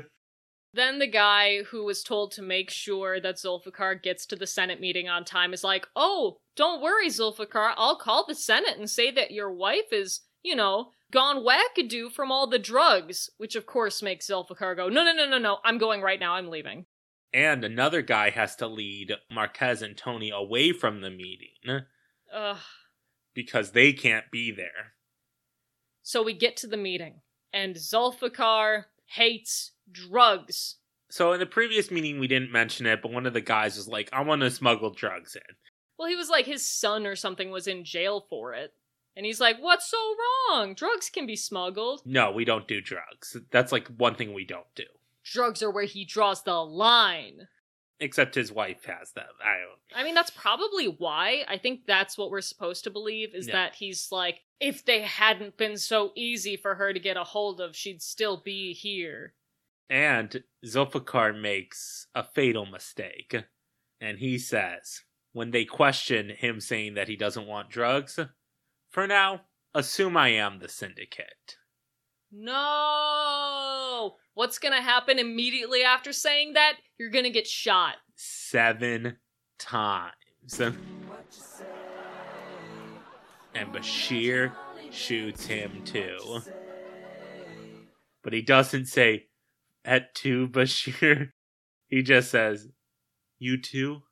Then the guy who was told to make sure that Zulfikar gets to the Senate meeting on time is like, Oh, don't worry, Zulfikar. I'll call the Senate and say that your wife is, you know, gone wackadoo from all the drugs. Which, of course, makes Zulfikar go, No, no, no, no, no. I'm going right now. I'm leaving. And another guy has to lead Markaz and Tony away from the meeting Ugh. because they can't be there. So we get to the meeting, and Zulfikar hates drugs. So in the previous meeting, we didn't mention it, but one of the guys was like, "I want to smuggle drugs in." Well, he was like, his son or something was in jail for it. And he's like, What's so wrong? Drugs can be smuggled. No, we don't do drugs. That's like one thing we don't do. Drugs are where he draws the line. Except his wife has them. I don't. I mean, that's probably why. I think that's what we're supposed to believe is Yeah. that he's like, if they hadn't been so easy for her to get a hold of, she'd still be here. And Zulfikar makes a fatal mistake, and he says, when they question him saying that he doesn't want drugs, for now, assume I am the syndicate. No! What's gonna happen immediately after saying that? You're gonna get shot. Seven times. And Bashir shoots him too. But he doesn't say, et tu, Bashir. He just says, you too?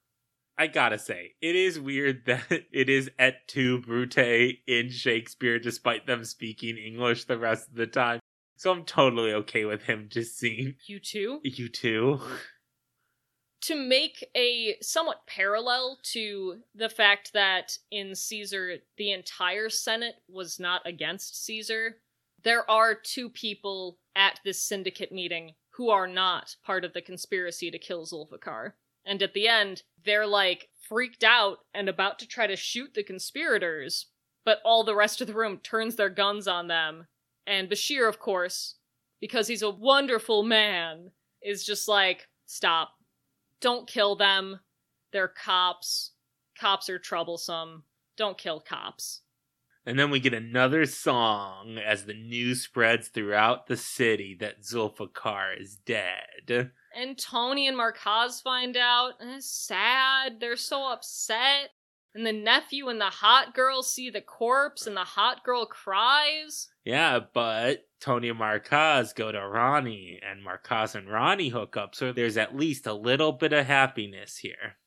I gotta say, it is weird that it is et tu brute in Shakespeare, despite them speaking English the rest of the time. So I'm totally okay with him just seeing You too? you too. to make a somewhat parallel to the fact that in Caesar the entire Senate was not against Caesar, there are two people at this syndicate meeting who are not part of the conspiracy to kill Zulfikar. And at the end, they're like freaked out and about to try to shoot the conspirators, but all the rest of the room turns their guns on them. And Bashir, of course, because he's a wonderful man, is just like, stop. Don't kill them. They're cops. Cops are troublesome. Don't kill cops. And then we get another song as the news spreads throughout the city that Zulfikar is dead. And Tony and Markaz find out, and it's sad. They're so upset. And the nephew and the hot girl see the corpse, and the hot girl cries. Yeah, but Tony and Markaz go to Rani, and Markaz and Rani hook up, so there's at least a little bit of happiness here.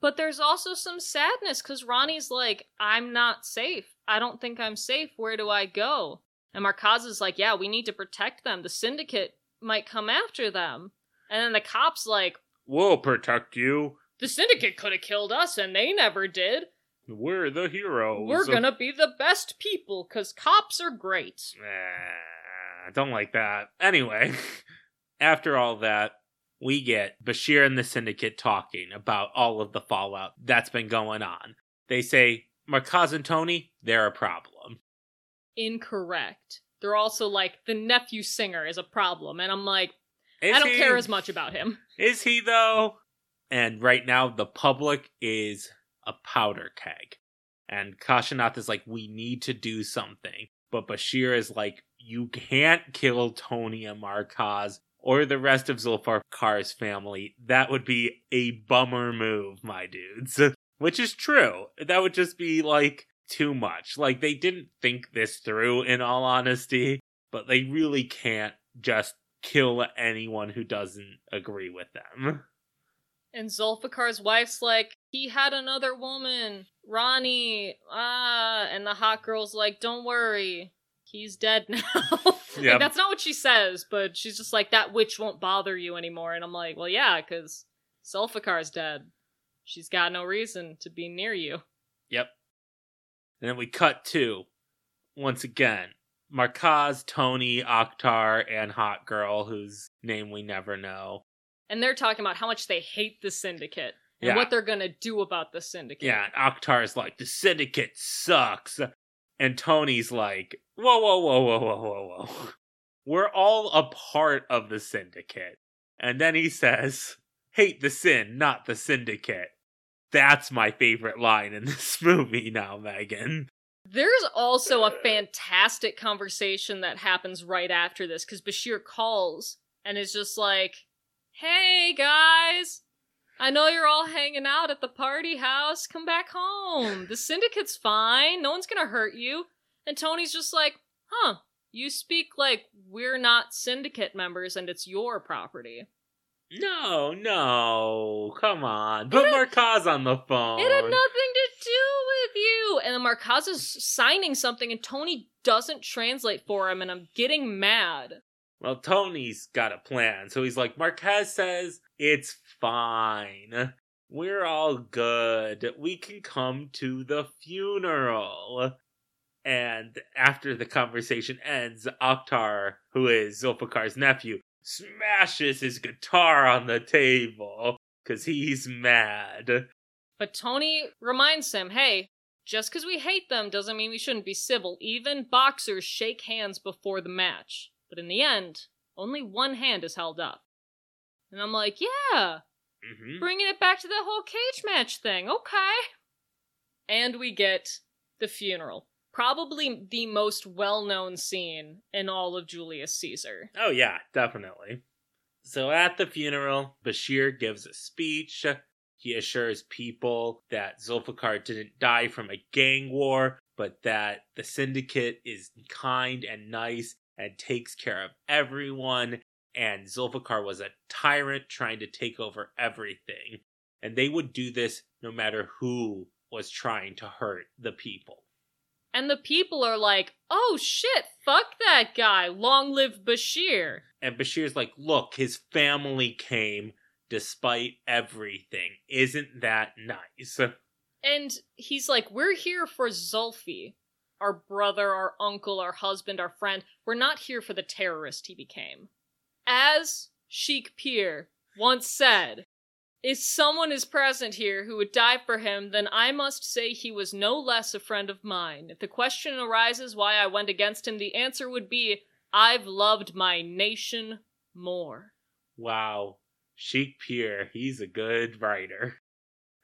But there's also some sadness because Rani's like, I'm not safe. I don't think I'm safe. Where do I go? And Markaz is like, Yeah, we need to protect them. The syndicate might come after them. And then the cop's like, We'll protect you. The syndicate could have killed us, and they never did. We're the heroes. We're gonna be the best people because cops are great. Eh, don't like that. Anyway, after all that, we get Bashir and the syndicate talking about all of the fallout that's been going on. They say, Markaz and Tony, they're a problem. Incorrect. They're also like, the nephew singer is a problem. And I'm like, Is I don't he? care as much about him. Is he though? And right now, the public is a powder keg. And Kashinath is like, we need to do something. But Bashir is like, you can't kill Tony and Markaz or the rest of Zulfikar's family. That would be a bummer move, my dudes. Which is true. That would just be like too much. Like, they didn't think this through, in all honesty. But they really can't just kill anyone who doesn't agree with them. And Zulfikar's wife's like, he had another woman, Rani. Ah, and the hot girl's like, don't worry, he's dead now. Like, that's not what she says, but she's just like, that witch won't bother you anymore. And I'm like, well, yeah, because Zulfikar's dead. She's got no reason to be near you. Yep. And then we cut to, once again, Markaz, Tony, Akhtar, and Hot Girl, whose name we never know. And they're talking about how much they hate the syndicate and Yeah. what they're gonna do about the syndicate. Yeah, and Akhtar's like, the syndicate sucks. And Tony's like, whoa, whoa, whoa, whoa, whoa, whoa, whoa. We're all a part of the syndicate. And then he says, hate the sin, not the syndicate. That's my favorite line in this movie now, Megan. There's also a fantastic conversation that happens right after this because Bashir calls and is just like, Hey guys, I know you're all hanging out at the party house. Come back home. The syndicate's fine. No one's gonna hurt you. And Tony's just like, Huh, you speak like we're not syndicate members and it's your property. No, no, come on. Put Markaz on the phone. It had nothing to do with you. And then Markaz is signing something and Tony doesn't translate for him and I'm getting mad. Well, Tony's got a plan. So he's like, Markaz says it's fine. We're all good. We can come to the funeral. And after the conversation ends, Akhtar, who is Zulfikar's nephew, smashes his guitar on the table because he's mad. But Tony reminds him, hey, just because we hate them doesn't mean we shouldn't be civil. Even boxers shake hands before the match. But in the end, only one hand is held up. And I'm like, yeah, hmm Bringing it back to the whole cage match thing. Okay. And we get the funeral. Probably the most well known scene in all of Julius Caesar. Oh, yeah, definitely. So at the funeral, Bashir gives a speech. He assures people that Zulfikar didn't die from a gang war, but that the syndicate is kind and nice and takes care of everyone. And Zulfikar was a tyrant trying to take over everything. And they would do this no matter who was trying to hurt the people. And the people are like, oh shit, fuck that guy. Long live Bashir. And Bashir's like, look, his family came despite everything. Isn't that nice? And he's like, We're here for Zulfi, our brother, our uncle, our husband, our friend. We're not here for the terrorist he became. As Sheik Pir once said, if someone is present here who would die for him, then I must say he was no less a friend of mine. If the question arises why I went against him, the answer would be I've loved my nation more. Wow. Sheik Pier, he's a good writer.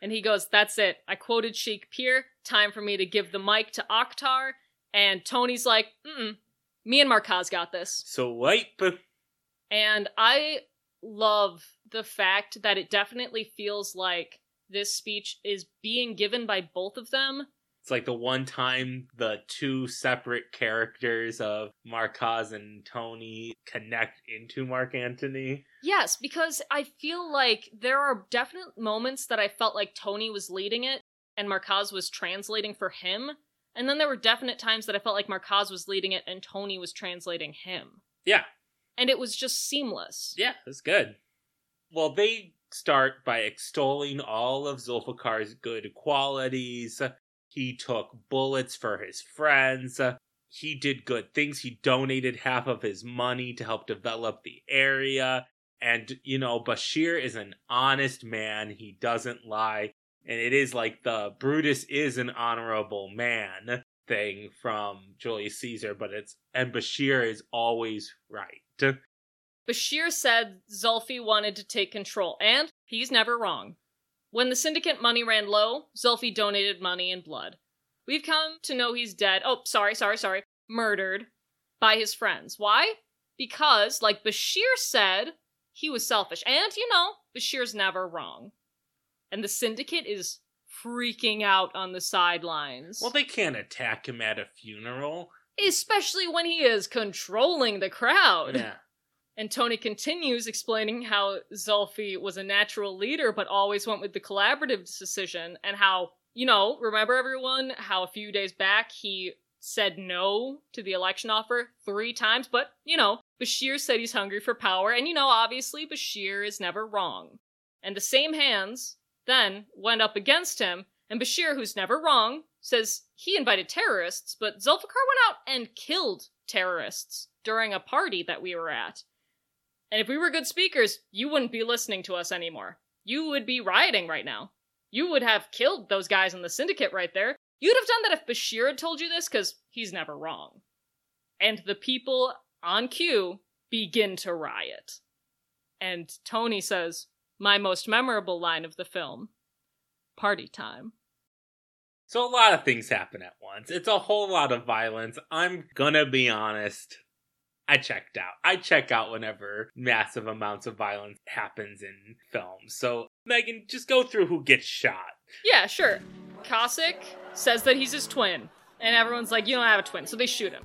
And he goes, That's it. I quoted Sheik Pir. Time for me to give the mic to Akhtar. And Tony's like, Mm me and Markaz got this. So wipe. And I love the fact that it definitely feels like this speech is being given by both of them. It's like the one time the two separate characters of Markaz and Tony connect into Mark Antony. Yes, because I feel like there are definite moments that I felt like Tony was leading it and Markaz was translating for him. And then there were definite times that I felt like Markaz was leading it and Tony was translating him. Yeah, And it was just seamless. yeah, that's good. Well, they start by extolling all of Zulfikar's good qualities. He took bullets for his friends. He did good things. He donated half of his money to help develop the area. And, you know, Bashir is an honest man. He doesn't lie. And it is like the Brutus is an honorable man thing from Julius Caesar, but it's, and Bashir is always right. Bashir said Zulfi wanted to take control, and he's never wrong. When the syndicate money ran low, Zulfi donated money and blood. We've come to know he's dead. Oh, sorry, sorry, sorry. Murdered by his friends. Why? Because, like Bashir said, he was selfish. And, you know, Bashir's never wrong. And the syndicate is freaking out on the sidelines. Well, they can't attack him at a funeral. Especially when he is controlling the crowd. Yeah. And Tony continues explaining how Zulfi was a natural leader but always went with the collaborative decision, and how, you know, remember everyone, how a few days back he said no to the election offer three times, but, you know, Bashir said he's hungry for power, and, you know, obviously Bashir is never wrong. And the same hands then went up against him, and Bashir, who's never wrong, says he invited terrorists, but Zulfikar went out and killed terrorists during a party that we were at. And if we were good speakers, you wouldn't be listening to us anymore. You would be rioting right now. You would have killed those guys in the syndicate right there. You'd have done that if Bashir had told you this, because he's never wrong. And the people on cue begin to riot. And Tony says, My most memorable line of the film Party time. So a lot of things happen at once. It's a whole lot of violence. I'm gonna be honest. I checked out. I check out whenever massive amounts of violence happens in films. So, Megan, just go through who gets shot. Yeah, sure. Cossack says that he's his twin, and everyone's like, You don't have a twin, so they shoot him.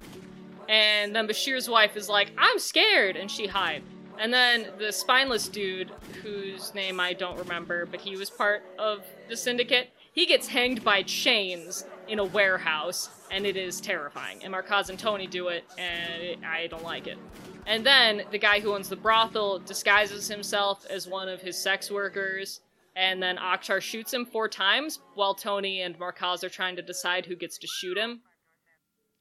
And then Bashir's wife is like, I'm scared, and she hides. And then the spineless dude, whose name I don't remember, but he was part of the syndicate, he gets hanged by chains in a warehouse, and it is terrifying. And Markaz and Tony do it, and it, I don't like it. And then the guy who owns the brothel disguises himself as one of his sex workers, and then Akhtar shoots him four times while Tony and Markaz are trying to decide who gets to shoot him.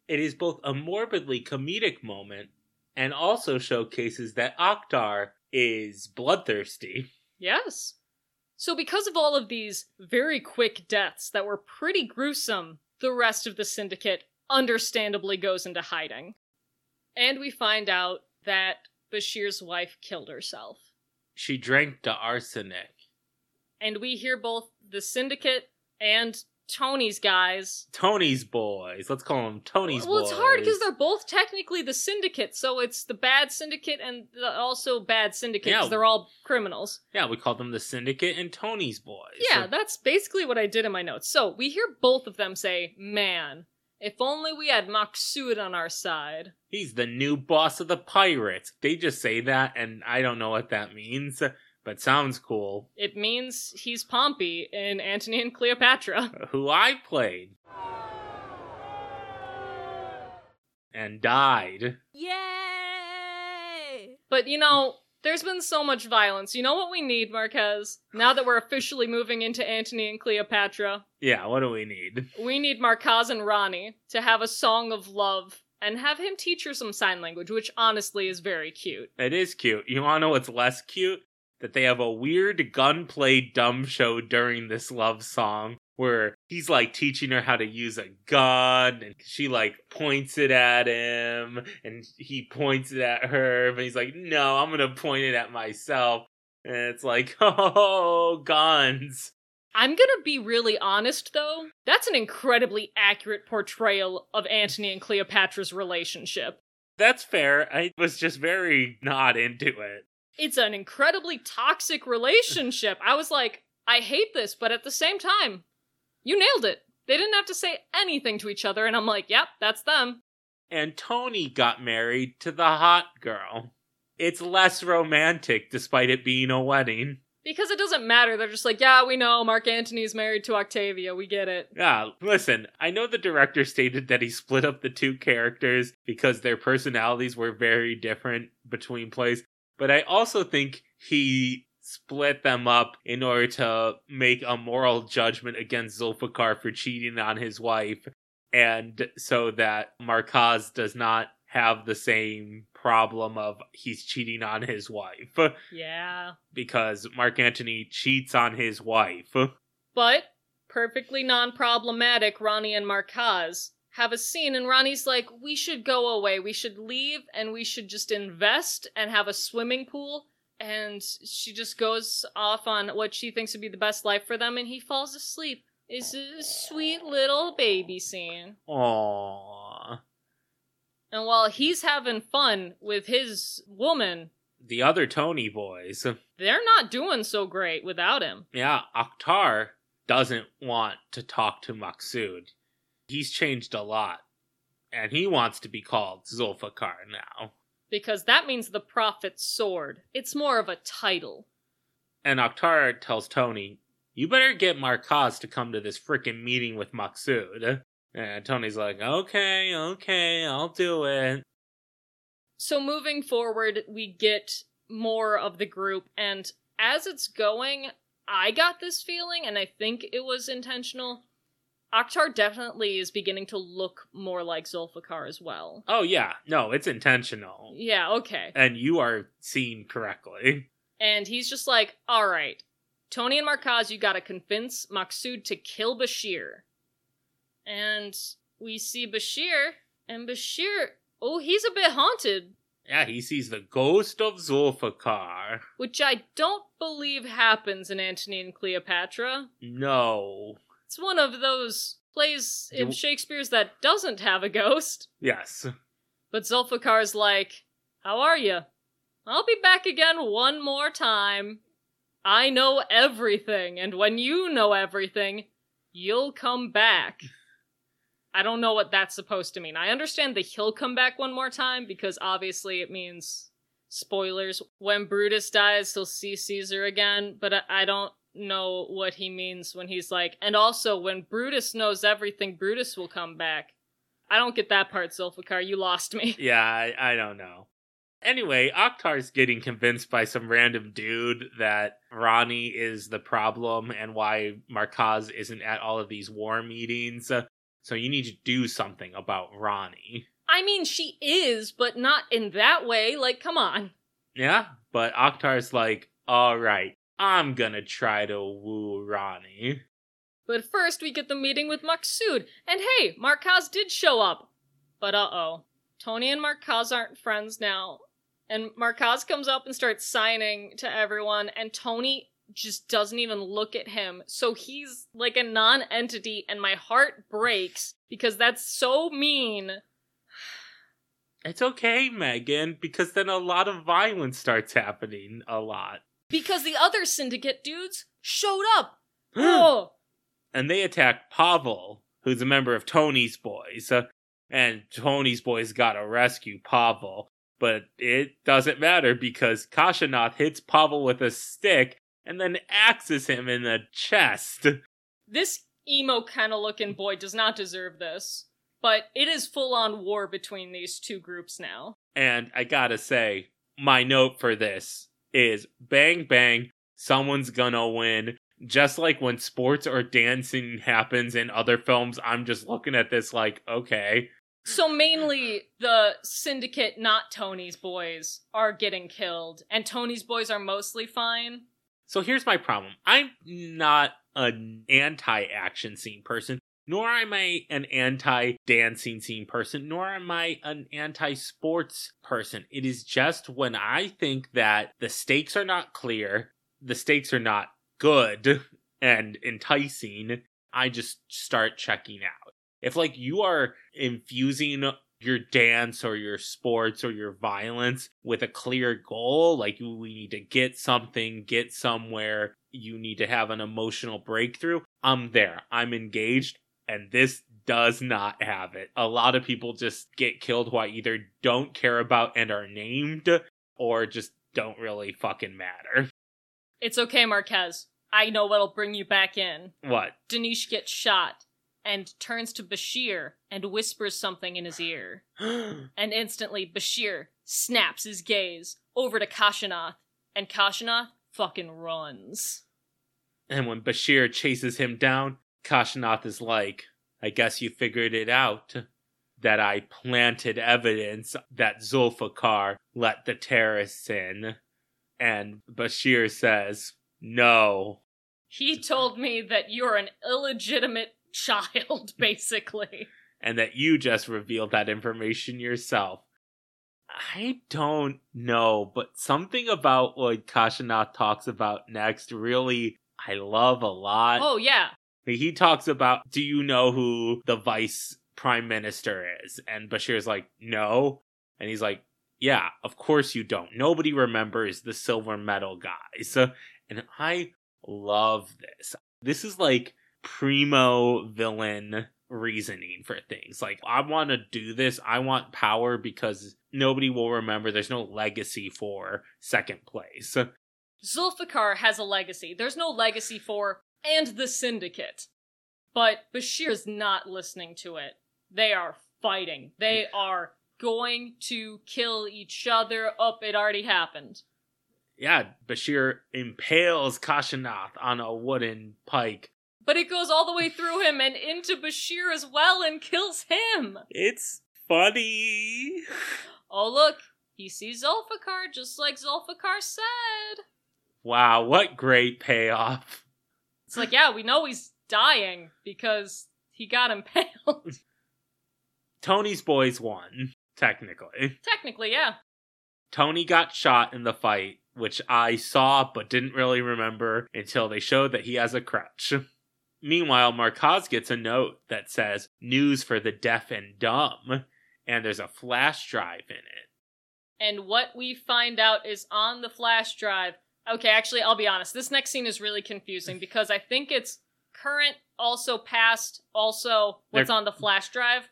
It is both a morbidly comedic moment and also showcases that Akhtar is bloodthirsty. Yes. So, because of all of these very quick deaths that were pretty gruesome, the rest of the syndicate understandably goes into hiding. And we find out that Bashir's wife killed herself. She drank the arsenic. and we hear both the Syndicate and Tony's guys. Tony's boys. Let's call them Tony's well, boys. it's hard because they're both technically the Syndicate, so it's the bad Syndicate and the also bad Syndicate because Yeah. they're all criminals. Yeah, we call them the Syndicate and Tony's boys. Yeah, that's basically what I did in my notes. So we hear both of them say, "Man, if only we had Maksud on our side." He's the new boss of the pirates. They just say that, and I don't know what that means, but sounds cool. It means he's Pompey in Antony and Cleopatra. Who I played. And died. Yay! But you know, there's been so much violence. You know what we need, Markaz? Now that we're officially moving into Antony and Cleopatra, Yeah, what do we need? we need Markaz and Rani to have a song of love and have him teach her some sign language, which honestly is very cute. It is cute. You wanna know what's less cute? That they have a weird gunplay dumb show during this love song where he's like teaching her how to use a gun and she like points it at him and he points it at her, but he's like, no, I'm gonna point it at myself. And it's like, oh, guns. I'm gonna be really honest though, that's an incredibly accurate portrayal of Antony and Cleopatra's relationship. That's fair. I was just very not into it. It's an incredibly toxic relationship. I was like, I hate this, but at the same time, you nailed it. They didn't have to say anything to each other, and I'm like, yep, that's them. And Tony got married to the hot girl. It's less romantic despite it being a wedding. Because it doesn't matter. They're just like, yeah, we know Mark Antony's married to Octavia. We get it. Yeah, listen, I know the director stated that he split up the two characters because their personalities were very different between plays, but I also think he split them up in order to make a moral judgment against Zulfikar for cheating on his wife, and so that Markaz does not have the same problem of he's cheating on his wife Yeah. because Mark Antony cheats on his wife. But, perfectly non problematic, Rani and Markaz have a scene, and Rani's like, we should go away. We should leave, and we should just invest and have a swimming pool. And she just goes off on what she thinks would be the best life for them, and he falls asleep. It's a sweet little baby scene. Aww. And while he's having fun with his woman, The other Tony boys. they're not doing so great without him. Yeah, Akhtar doesn't want to talk to Maksud. He's changed a lot. And he wants to be called Zulfikar now. Because that means the prophet's sword. It's more of a title. And Akhtar tells Tony, You better get Markaz to come to this frickin' meeting with Maksud. And Tony's like, Okay, okay, I'll do it. So moving forward, we get more of the group, and as it's going, I got this feeling, and I think it was intentional. Akhtar definitely is beginning to look more like Zulfikar as well. Oh, yeah, no, it's intentional. Yeah, okay. And you are seen correctly. And he's just like, alright, Tony and Markaz, you gotta convince Maksud to kill Bashir. And we see Bashir, and Bashir, oh, he's a bit haunted. Yeah, he sees the ghost of Zulfikar. which I don't believe happens in Antony and Cleopatra. No. It's one of those plays in Shakespeare's that doesn't have a ghost. Yes. But Zulfikar's like, How are you? I'll be back again one more time. I know everything, and when you know everything, you'll come back. I don't know what that's supposed to mean. I understand the he'll come back one more time because obviously it means spoilers. When Brutus dies, he'll see Caesar again, but I, I don't know what he means when he's like, and also when Brutus knows everything, Brutus will come back. I don't get that part, Zulfikar. You lost me. Yeah, I, I don't know. Anyway, Akhtar's getting convinced by some random dude that Rani is the problem and why Markaz isn't at all of these war meetings. So you need to do something about Rani. I mean, she is, but not in that way. Like, come on. Yeah, but Akhtar's like, all right, I'm gonna try to woo Rani. But first, we get the meeting with Maksud. And hey, Markaz did show up. But uh oh. Tony and Markaz aren't friends now. And Markaz comes up and starts signing to everyone, and Tony just doesn't even look at him. So he's like a non entity, and my heart breaks because that's so mean. It's okay, Megan, because then a lot of violence starts happening a lot. Because the other syndicate dudes showed up. oh, and they attack Pavel, who's a member of Tony's boys. Uh, and Tony's boys gotta rescue Pavel. But it doesn't matter because Kashinath hits Pavel with a stick and then axes him in the chest. this emo kind of looking boy does not deserve this. But it is full on war between these two groups now. And I gotta say, my note for this is bang bang, someone's gonna win. Just like when sports or dancing happens in other films, I'm just looking at this like, okay. So mainly the syndicate, not Tony's boys, are getting killed, and Tony's boys are mostly fine. So here's my problem. I'm not an anti action scene person, nor am I an anti dancing scene person, nor am I an anti sports person. It is just when I think that the stakes are not clear, the stakes are not good and enticing, I just start checking out. If like you are infusing your dance or your sports or your violence with a clear goal, like we need to get something, get somewhere, you need to have an emotional breakthrough, I'm there. I'm engaged and this does not have it. A lot of people just get killed who I either don't care about and are named or just don't really fucking matter. It's okay, Marquez. I know what'll bring you back in. What? Danish gets shot and turns to Bashir and whispers something in his ear. and instantly, Bashir snaps his gaze over to Kashinath, and Kashinath fucking runs. And when Bashir chases him down, Kashinath is like, I guess you figured it out. That I planted evidence that Zulfikar let the terrorists in. And Bashir says, No. He told me that you're an illegitimate child, basically. And that you just revealed that information yourself. I don't know, but something about what Kashinath talks about next really I love a lot. Oh, yeah. He talks about, do you know who the vice prime minister is? And Bashir's like, no. And he's like, yeah, of course you don't. Nobody remembers the silver medal guys. And I love this. This is like primo villain reasoning for things. Like, I want to do this. I want power because nobody will remember. There's no legacy for second place. Zulfikar has a legacy. There's no legacy for and the syndicate. But Bashir is not listening to it. They are fighting. They are going to kill each other. Up, oh, it already happened. Yeah, Bashir impales Kashinath on a wooden pike. But it goes all the way through him and into Bashir as well and kills him. It's funny. Oh, look, he sees Zulfikar just like Zulfikar said. Wow, what great payoff. It's like, yeah, we know he's dying because he got impaled. Tony's boys won, technically. Technically, yeah. Tony got shot in the fight, which I saw but didn't really remember until they showed that he has a crutch. Meanwhile, Markaz gets a note that says, News for the deaf and dumb, and there's a flash drive in it. And what we find out is on the flash drive. Okay, actually, I'll be honest. This next scene is really confusing because I think it's current, also past, also what's They're... on the flash drive.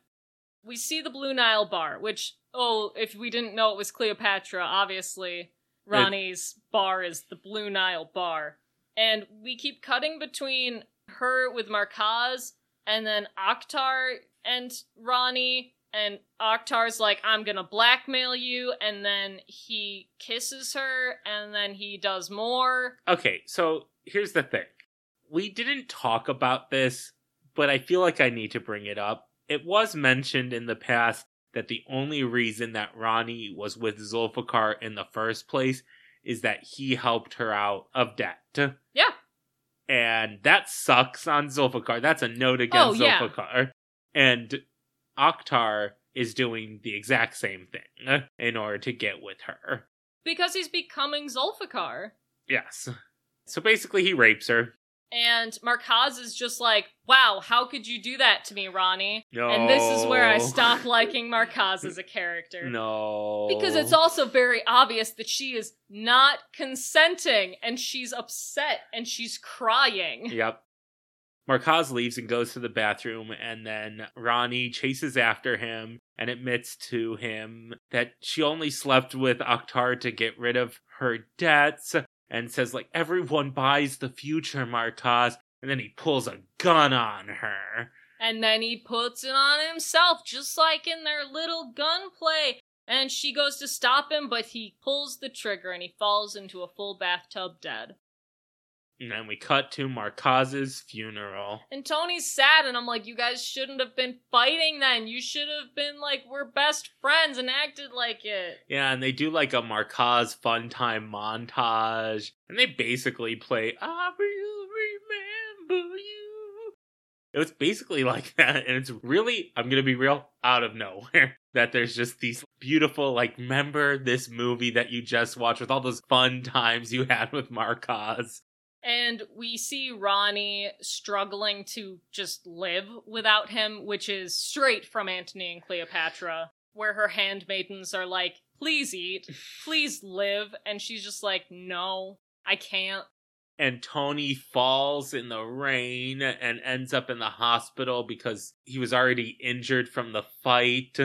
We see the Blue Nile bar, which, oh, if we didn't know it was Cleopatra, obviously Rani's bar is the Blue Nile bar. And we keep cutting between her with Markaz and then Akhtar and Rani and Akhtar's like, I'm gonna blackmail you, and then he kisses her, and then he does more. Okay, so here's the thing. We didn't talk about this, but I feel like I need to bring it up. It was mentioned in the past that the only reason that Rani was with Zulfikar in the first place is that he helped her out of debt. Yeah. And that sucks on Zulfikar. That's a note against oh, Zulfikar. Yeah. And Akhtar is doing the exact same thing in order to get with her. Because he's becoming Zulfikar. Yes. So basically, he rapes her. And Markaz is just like, wow, how could you do that to me, Rani? No. And this is where I stop liking Markaz as a character. No. Because it's also very obvious that she is not consenting and she's upset and she's crying. Yep. Markaz leaves and goes to the bathroom, and then Rani chases after him and admits to him that she only slept with Akhtar to get rid of her debts and says, like, everyone buys the future, Markaz. And then he pulls a gun on her. And then he puts it on himself, just like in their little gunplay. And she goes to stop him, but he pulls the trigger and he falls into a full bathtub dead. And then we cut to Markaz's funeral. And Tony's sad, and I'm like, you guys shouldn't have been fighting then. You should have been like, we're best friends and acted like it. Yeah, and they do like a Markaz fun time montage. And they basically play, I will remember you. It was basically like that. And it's really, I'm going to be real, out of nowhere. That there's just these beautiful, like, remember this movie that you just watched with all those fun times you had with Markaz. And we see Rani struggling to just live without him, which is straight from Antony and Cleopatra, where her handmaidens are like, please eat, please live. And she's just like, no, I can't. and Tony falls in the rain and ends up in the hospital because he was already injured from the fight.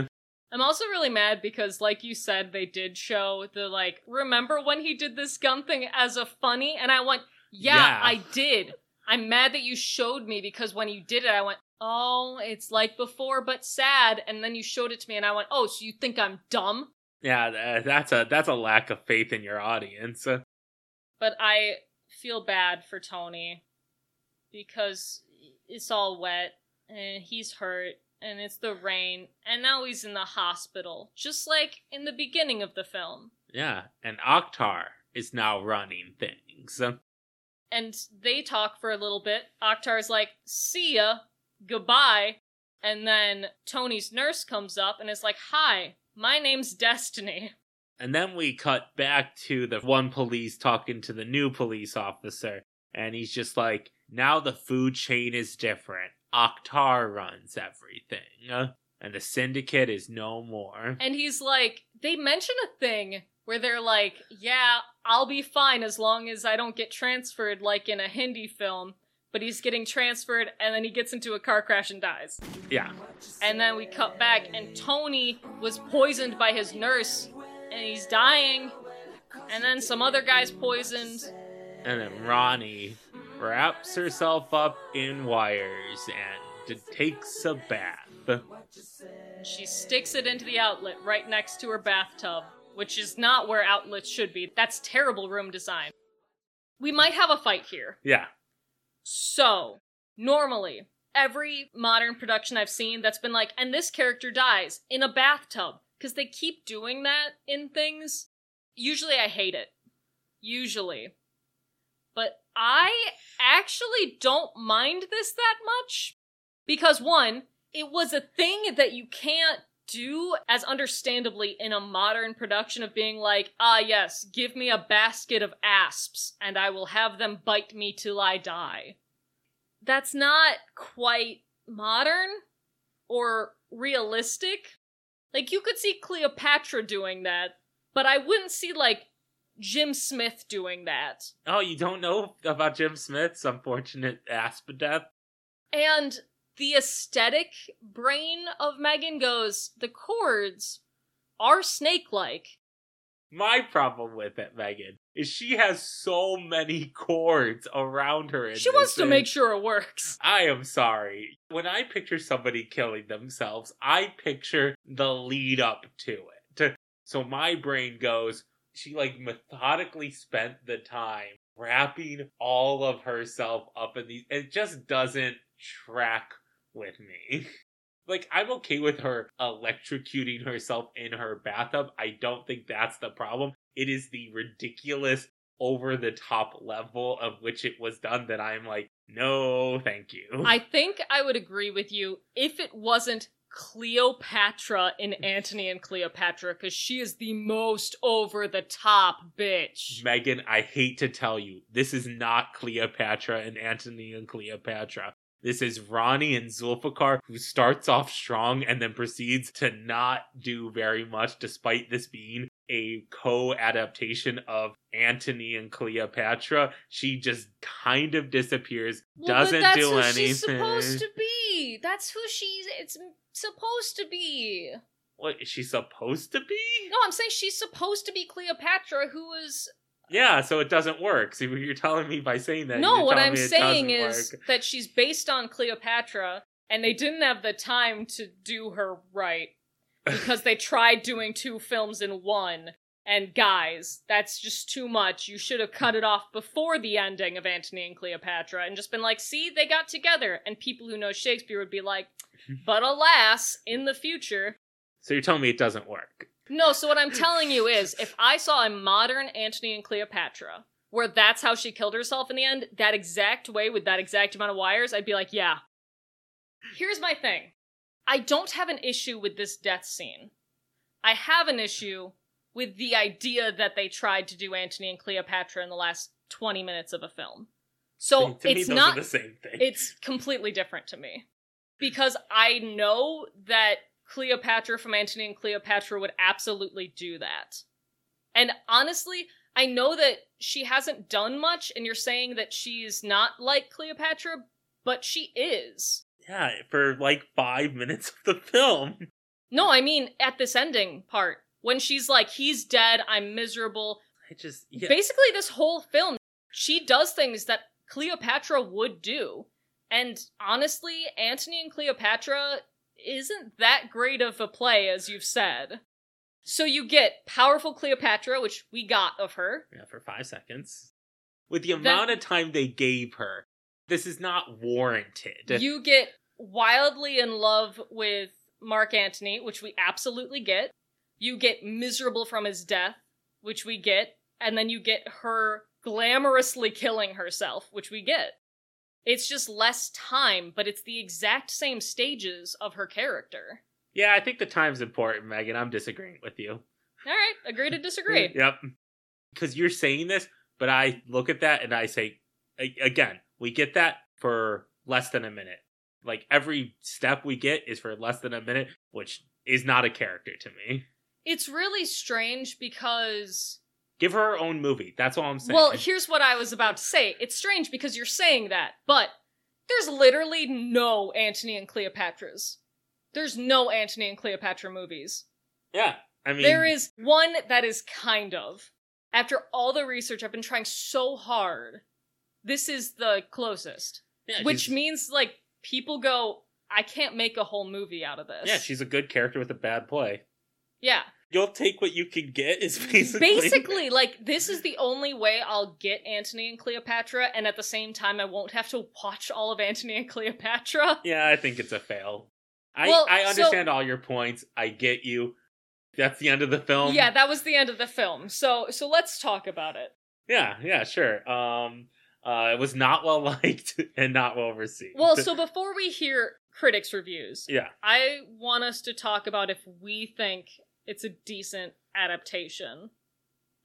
I'm also really mad because, like you said, they did show the, like, remember when he did this gun thing as a funny? And I went, yeah, Yeah. I did. I'm mad that you showed me because when you did it, I went, oh, it's like before, but sad. And then you showed it to me and I went, oh, so you think I'm dumb? Yeah, that's a that's a lack of faith in your audience. But I feel bad for Tony because it's all wet and he's hurt and it's the rain and now he's in the hospital, just like in the beginning of the film. Yeah, and Akhtar is now running things. And they talk for a little bit. Akhtar's like, see ya, goodbye. And then Tony's nurse comes up and is like, hi, my name's Destiny. And then we cut back to the one police talking to the new police officer, and he's just like, "Now the food chain is different. Akhtar runs everything, and the syndicate is no more." And he's like, they mention a thing where they're like, yeah, I'll be fine as long as I don't get transferred like in a Hindi film. But he's getting transferred and then he gets into a car crash and dies. Yeah, And then we cut back and Tony was poisoned by his nurse and he's dying. And then some other guy's poisoned. and then Rani wraps herself up in wires and takes a bath. She sticks it into the outlet right next to her bathtub, which is not where outlets should be. That's terrible room design. We might have a fight here. Yeah, So, normally, every modern production I've seen that's been like, and this character dies in a bathtub, because they keep doing that in things. Usually I hate it. Usually. But I actually don't mind this that much. Because, one, it was a thing that you can't do as understandably in a modern production of being like, ah, yes, give me a basket of asps and I will have them bite me till I die. That's not quite modern or realistic. Like, you could see Cleopatra doing that, but I wouldn't see, like, Jim Smith doing that. Oh, you don't know about Jim Smith's unfortunate asp death? And the aesthetic brain of Megan goes, the chords are snake like. My problem with it, Megan, is she has so many cords around her. She wants this to thing. make sure it works. I am sorry. When I picture somebody killing themselves, I picture the lead up to it. So my brain goes, she like methodically spent the time wrapping all of herself up in these. It just doesn't track with me. Like, I'm okay with her electrocuting herself in her bathtub. I don't think that's the problem. It is the ridiculous, over the top level of which it was done that I'm like, no, thank you. I think I would agree with you if it wasn't Cleopatra in Antony and Cleopatra because she is the most over the top bitch. Megan, I hate to tell you, this is not Cleopatra and Antony and Cleopatra. This is Rani and Zulfikar, who starts off strong and then proceeds to not do very much, despite this being a co adaptation of Antony and Cleopatra. She just kind of disappears, Well, doesn't that's do who anything. she's supposed to be. That's who she's. It's supposed to be. What is she supposed to be? No, I'm saying she's supposed to be Cleopatra, who was. Yeah, so it doesn't work. See, you're telling me by saying that. no, what I'm saying is work. that she's based on Cleopatra, and they didn't have the time to do her right because they tried doing two films in one. And guys, that's just too much. You should have cut it off before the ending of Antony and Cleopatra and just been like, see, they got together. And people who know Shakespeare would be like, but alas, in the future. So you're telling me it doesn't work. No, so what I'm telling you is if I saw a modern Antony and Cleopatra where that's how she killed herself in the end, that exact way with that exact amount of wires, I'd be like, yeah. Here's my thing I don't have an issue with this death scene. I have an issue with the idea that they tried to do Antony and Cleopatra in the last 20 minutes of a film. So to me, it's those not are the same thing. it's completely different to me because I know that Cleopatra from Antony and Cleopatra would absolutely do that. And honestly, I know that she hasn't done much, and you're saying that she's not like Cleopatra, but she is. yeah, for like five minutes of the film. No, I mean at this ending part when she's like, "He's dead. I'm miserable." I just yeah. Basically, this whole film, she does things that Cleopatra would do. And honestly, Antony and Cleopatra isn't that great of a play, as you've said. So you get powerful Cleopatra, which we got of her. yeah, for five seconds. With the amount of time they gave her, this is not warranted. You get wildly in love with Mark Antony, which we absolutely get. You get miserable from his death, which we get. And then you get her glamorously killing herself, which we get. It's just less time, but it's the exact same stages of her character. yeah, I think the time's important, Megan. I'm disagreeing with you. All right, agree to disagree. Yep. Because you're saying this, but I look at that and I say, again, we get that for less than a minute. Like every step we get is for less than a minute, which is not a character to me. It's really strange because Give her her own movie. That's all I'm saying. Well, here's what I was about to say. It's strange because you're saying that, but there's literally no Antony and Cleopatras. There's no Antony and Cleopatra movies. yeah. I mean, There is one that is kind of. After all the research, I've been trying so hard. This is the closest. yeah, Which means, like, people go, I can't make a whole movie out of this. yeah, she's a good character with a bad play. Yeah. You'll take what you can get. Is basically Basically, like, this is the only way I'll get Antony and Cleopatra, and at the same time, I won't have to watch all of Antony and Cleopatra. Yeah, I think it's a fail. I Well, I so- understand all your points. I get you. That's the end of the film. Yeah, that was the end of the film. So, so let's talk about it. Yeah, yeah, sure. Um, uh, it was not well liked and not well received. Well, so before we hear critics' reviews, yeah, I want us to talk about if we think it's a decent adaptation.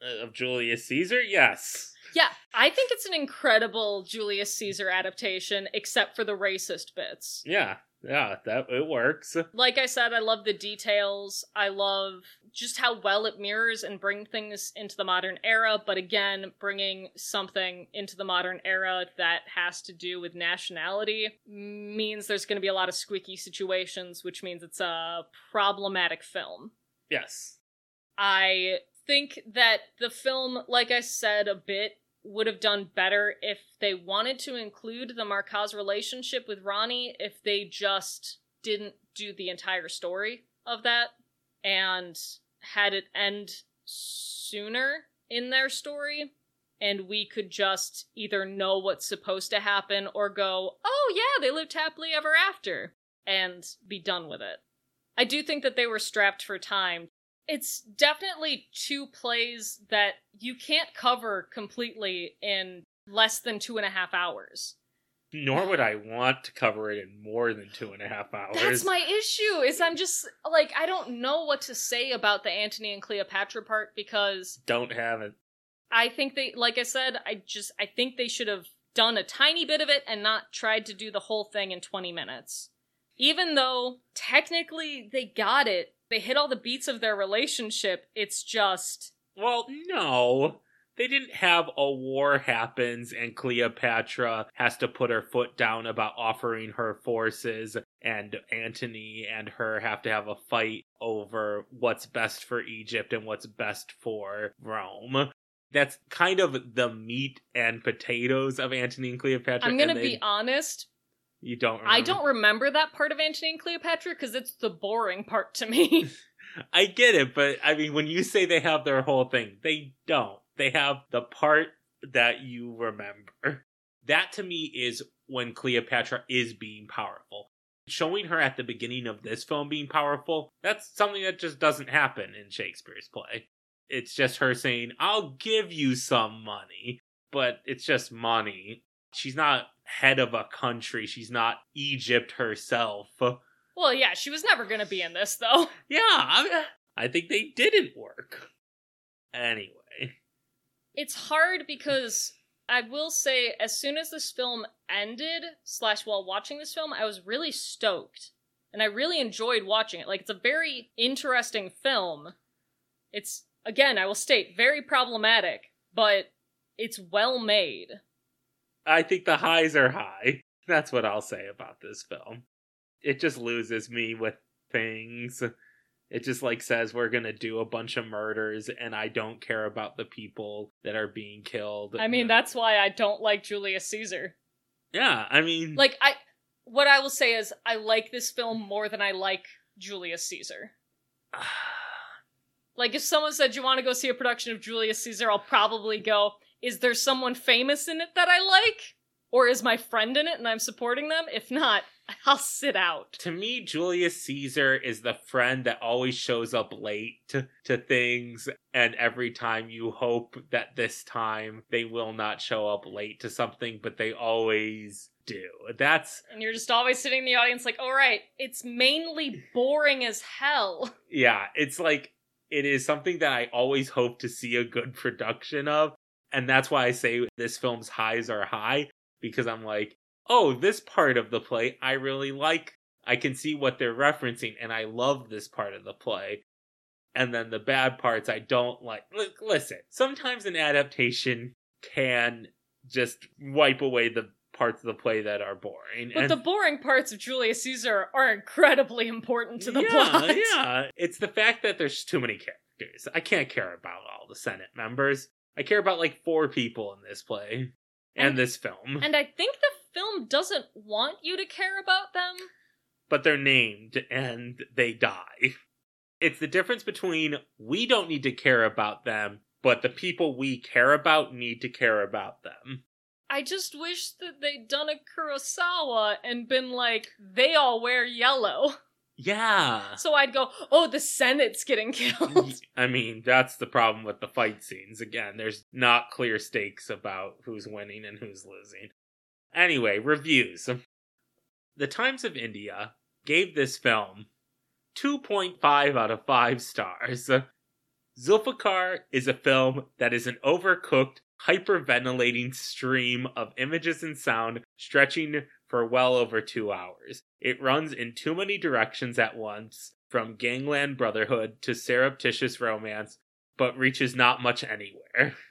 Uh, of Julius Caesar, yes. Yeah, I think it's an incredible Julius Caesar adaptation, except for the racist bits. Yeah, yeah, that it works. Like I said, I love the details. I love just how well it mirrors and bring things into the modern era, but again, bringing something into the modern era that has to do with nationality means there's going to be a lot of squeaky situations, which means it's a problematic film. Yes. I think that the film, like I said a bit, would have done better if they wanted to include the Markaz relationship with Rani, if they just didn't do the entire story of that and had it end sooner in their story. And we could just either know what's supposed to happen or go, oh yeah, they lived happily ever after, and be done with it. I do think that they were strapped for time it's definitely two plays that you can't cover completely in less than two and a half hours. Nor would I want to cover it in more than two and a half hours. That's my issue. Is I'm just like I don't know what to say about the Antony and Cleopatra part because Don't have it. I think they like I said, I just I think they should have done a tiny bit of it and not tried to do the whole thing in 20 minutes. Even though technically they got it. They hit all the beats of their relationship. It's just Well, no. They didn't have a war happens and Cleopatra has to put her foot down about offering her forces and Antony and her have to have a fight over what's best for Egypt and what's best for Rome. That's kind of the meat and potatoes of Antony and Cleopatra. I'm going to be honest, You don't I don't remember that part of Antony and Cleopatra because it's the boring part to me. I get it, but I mean, when you say they have their whole thing, they don't. They have the part that you remember. That to me is when Cleopatra is being powerful. Showing her at the beginning of this film being powerful, that's something that just doesn't happen in Shakespeare's play. It's just her saying, I'll give you some money, but it's just money. She's not head of a country. She's not Egypt herself. well, yeah, she was never going to be in this though. Yeah, I, I think they didn't work. Anyway, It's hard because I will say, as soon as this film ended, slash, while watching this film, I was really stoked. And I really enjoyed watching it. Like, it's a very interesting film. It's, again, I will state, very problematic, but it's well made. I think the highs are high. That's what I'll say about this film. It just loses me with things. It just like says we're gonna do a bunch of murders and I don't care about the people that are being killed. I mean, that's why I don't like Julius Caesar. Yeah, I mean Like, I, what I will say is, I like this film more than I like Julius Caesar. Like, if someone said, you want to go see a production of Julius Caesar, I'll probably go, is there someone famous in it that I like? Or is my friend in it and I'm supporting them? If not, I'll sit out. to me, Julius Caesar is the friend that always shows up late to, to things, and every time you hope that this time they will not show up late to something, but they always do. That's, And you're just always sitting in the audience like, alright, it's mainly boring as hell. yeah, it's like, it is something that I always hope to see a good production of, and that's why I say this film's highs are high, because I'm like, oh, this part of the play I really like. I can see what they're referencing, and I love this part of the play. And then the bad parts I don't like. L- listen, sometimes an adaptation can just wipe away the parts of the play that are boring. But and the boring parts of Julius Caesar are incredibly important to the yeah, plot. Yeah, it's the fact that there's too many characters. I can't care about all the Senate members. I care about like four people in this play and, And- this film. And I think the film doesn't want you to care about them. but they're named and they die. It's the difference between we don't need to care about them, but the people we care about need to care about them. I just wish that they'd done a Kurosawa and been like, they all wear yellow. Yeah. So I'd go, oh, the Senate's getting killed. I mean, that's the problem with the fight scenes. Again, there's not clear stakes about who's winning and who's losing. Anyway, reviews. The Times of India gave this film 2.5 out of 5 stars. Zulfikar is a film that is an overcooked, hyperventilating stream of images and sound stretching for well over two hours. It runs in too many directions at once, from gangland brotherhood to surreptitious romance, but reaches not much anywhere.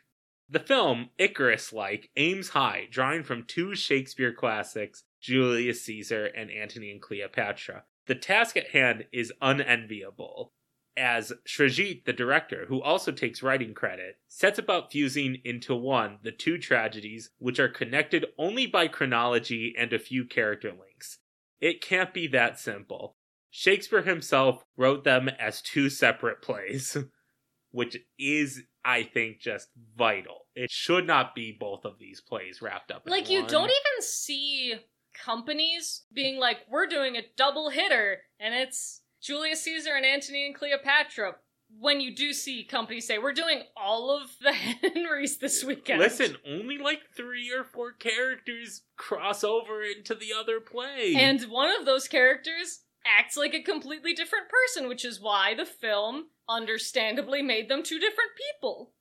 The film, Icarus like, aims high, drawing from two Shakespeare classics, Julius Caesar and Antony and Cleopatra. The task at hand is unenviable, as Srijit, the director, who also takes writing credit, sets about fusing into one the two tragedies, which are connected only by chronology and a few character links. It can't be that simple. Shakespeare himself wrote them as two separate plays, which is, I think, just vital. It should not be both of these plays wrapped up in like, you one. don't even see companies being like, we're doing a double hitter, and it's Julius Caesar and Antony and Cleopatra. when you do see companies say we're doing all of the Henrys this weekend. Listen, only like three or four characters cross over into the other play. And one of those characters acts like a completely different person, which is why the film understandably made them two different people.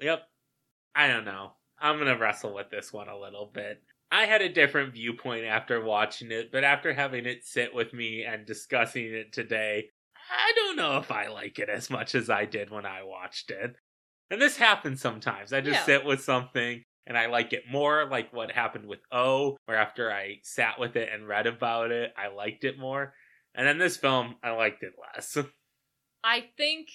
Yep. I don't know. I'm gonna wrestle with this one a little bit. I had a different viewpoint after watching it, but after having it sit with me and discussing it today, I don't know if I like it as much as I did when I watched it. And this happens sometimes. I just Yeah. sit with something and I like it more, like what happened with O, where after I sat with it and read about it, I liked it more. And then this film, I liked it less. I think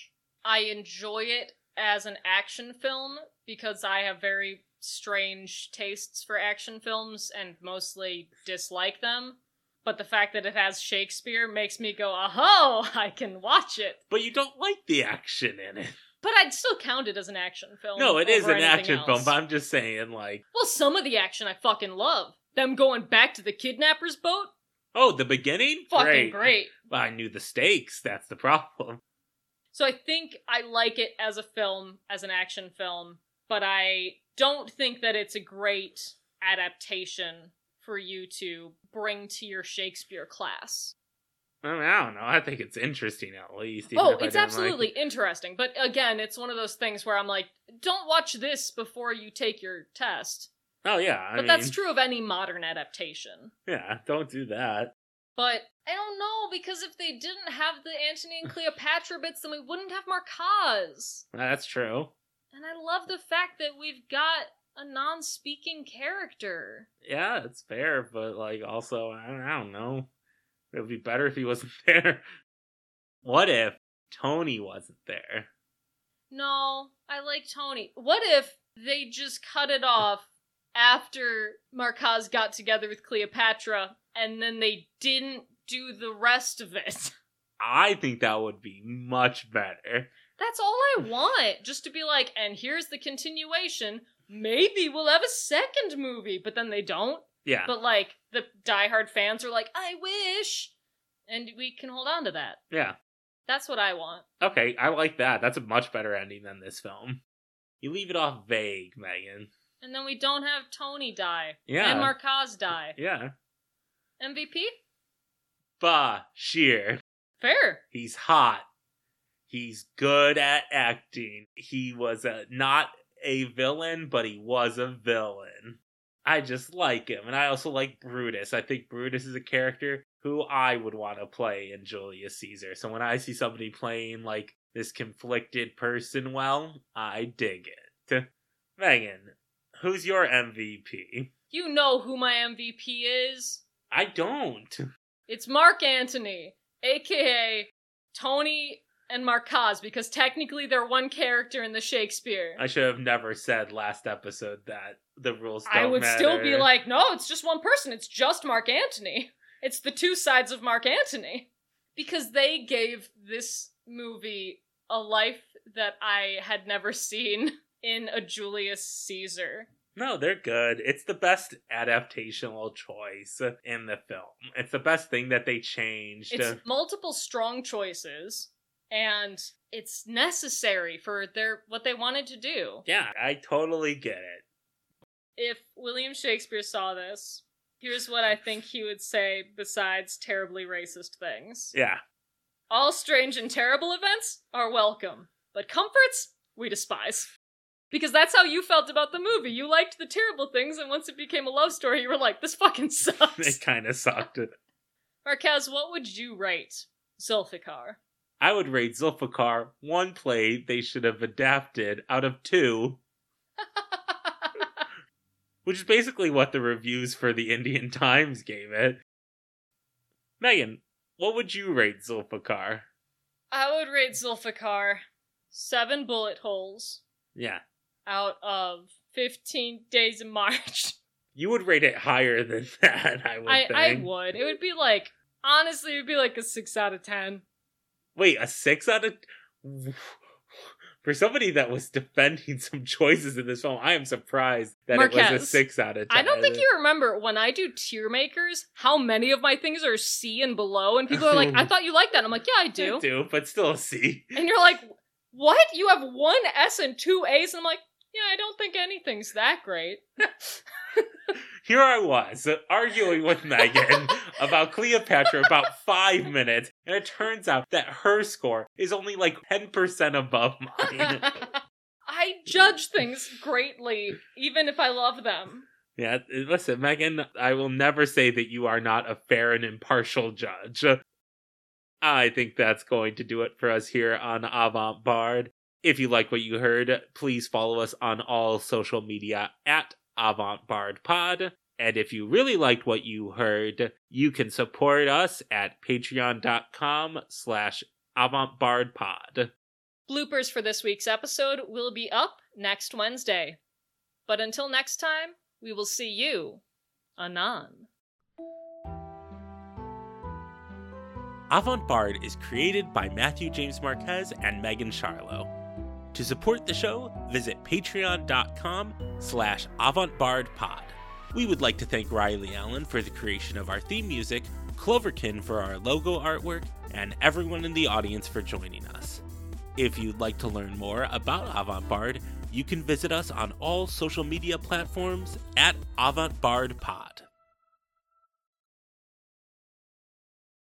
I enjoy it as an action film because I have very strange tastes for action films and mostly dislike them. But the fact that it has Shakespeare makes me go, oh, I can watch it. but you don't like the action in it. But I'd still count it as an action film. No, it is an action else. film, but I'm just saying, like, Well, some of the action I fucking love. Them going back to the kidnapper's boat? oh, the beginning? Fucking great. Well, I knew the stakes. That's the problem. So I think I like it as a film, as an action film, but I don't think that it's a great adaptation for you to bring to your Shakespeare class. I, mean, I don't know. I think it's interesting at least. oh, it's absolutely Like interesting, but again, it's one of those things where I'm like, don't watch this before you take your test. Oh yeah, I But mean, that's true of any modern adaptation. Yeah, don't do that. But I don't know because if they didn't have the Antony and Cleopatra bits, then we wouldn't have Markaz. That's true. And I love the fact that we've got a non-speaking character. Yeah, it's fair, but like also, I don't, I don't know. It would be better if he wasn't there. What if Tony wasn't there? No, I like Tony. What if they just cut it off after Markaz got together with Cleopatra and then they didn't do the rest of it? I think that would be much better. That's all I want. Just to be like, and here's the continuation. Maybe we'll have a second movie, but then they don't. Yeah. But like the diehard fans are like, I wish, and we can hold on to that. yeah. That's what I want. Okay, I like that. That's a much better ending than this film. You leave it off vague, Megan. And then we don't have Tony die. Yeah. And Markaz die. Yeah. MVP? Bah, Bashir. Fair. He's hot. He's good at acting. He was a, not a villain, but he was a villain. I just like him. And I also like Brutus. I think Brutus is a character who I would want to play in Julius Caesar. So when I see somebody playing like this conflicted person well, I dig it. Megan, who's your MVP? You know who my MVP is. I don't. It's Mark Antony, aka Tony and Markaz, because technically they're one character in the Shakespeare. I should have never said last episode that the rules don't I would still be like, no, it's just one person. It's just Mark Antony. It's the two sides of Mark Antony. Because they gave this movie a life that I had never seen in a Julius Caesar. No, they're good. It's the best adaptational choice in the film. It's the best thing that they changed. It's multiple strong choices, and it's necessary for their what they wanted to do. yeah, I totally get it. If William Shakespeare saw this, here's what I think he would say besides terribly racist things. Yeah. All strange and terrible events are welcome, but comforts we despise. Because that's how you felt about the movie. You liked the terrible things, and once it became a love story, you were like, this fucking sucks. It kind of sucked. Marquez, what would you rate Zulfikar? I would rate Zulfikar one play they should have adapted out of two, which is basically what the reviews for the Indian Times gave it. Megan, what would you rate Zulfikar? I would rate Zulfikar seven bullet holes Yeah. out of 15 days of March. You would rate it higher than that, I would I, think. I would. It would be like, honestly, it would be like a 6 out of 10. Wait, a six out of for somebody that was defending some choices in this film, I am surprised that it was a six out of ten. I don't think you remember when I do tier makers, how many of my things are C and below, and people are like, I thought you liked that. I'm like, yeah, I do. I do, but still a C. And you're like, What? You have one S and two A's? And I'm like, yeah, I don't think anything's that great. Here I was arguing with Megan about Cleopatra about five minutes, and it turns out that her score is only like 10% above mine. I judge things greatly, even if I love them. yeah, listen, Megan, I will never say that you are not a fair and impartial judge. I think that's going to do it for us here on Avant Bard. If you like what you heard, please follow us on all social media at Avant Bard Pod. And if you really liked what you heard, you can support us at patreon.com slash avantbardpod. Bloopers for this week's episode will be up next Wednesday. But until next time, we will see you anon. Avant Bard is created by Matthew James Marquez and Megan Charlo. To support the show, visit patreon.com slash avantbardpod. We would like to thank Riley Allen for the creation of our theme music, Cloverkin for our logo artwork, and everyone in the audience for joining us. If you'd like to learn more about Avant Bard, you can visit us on all social media platforms at Avant Bard Pod.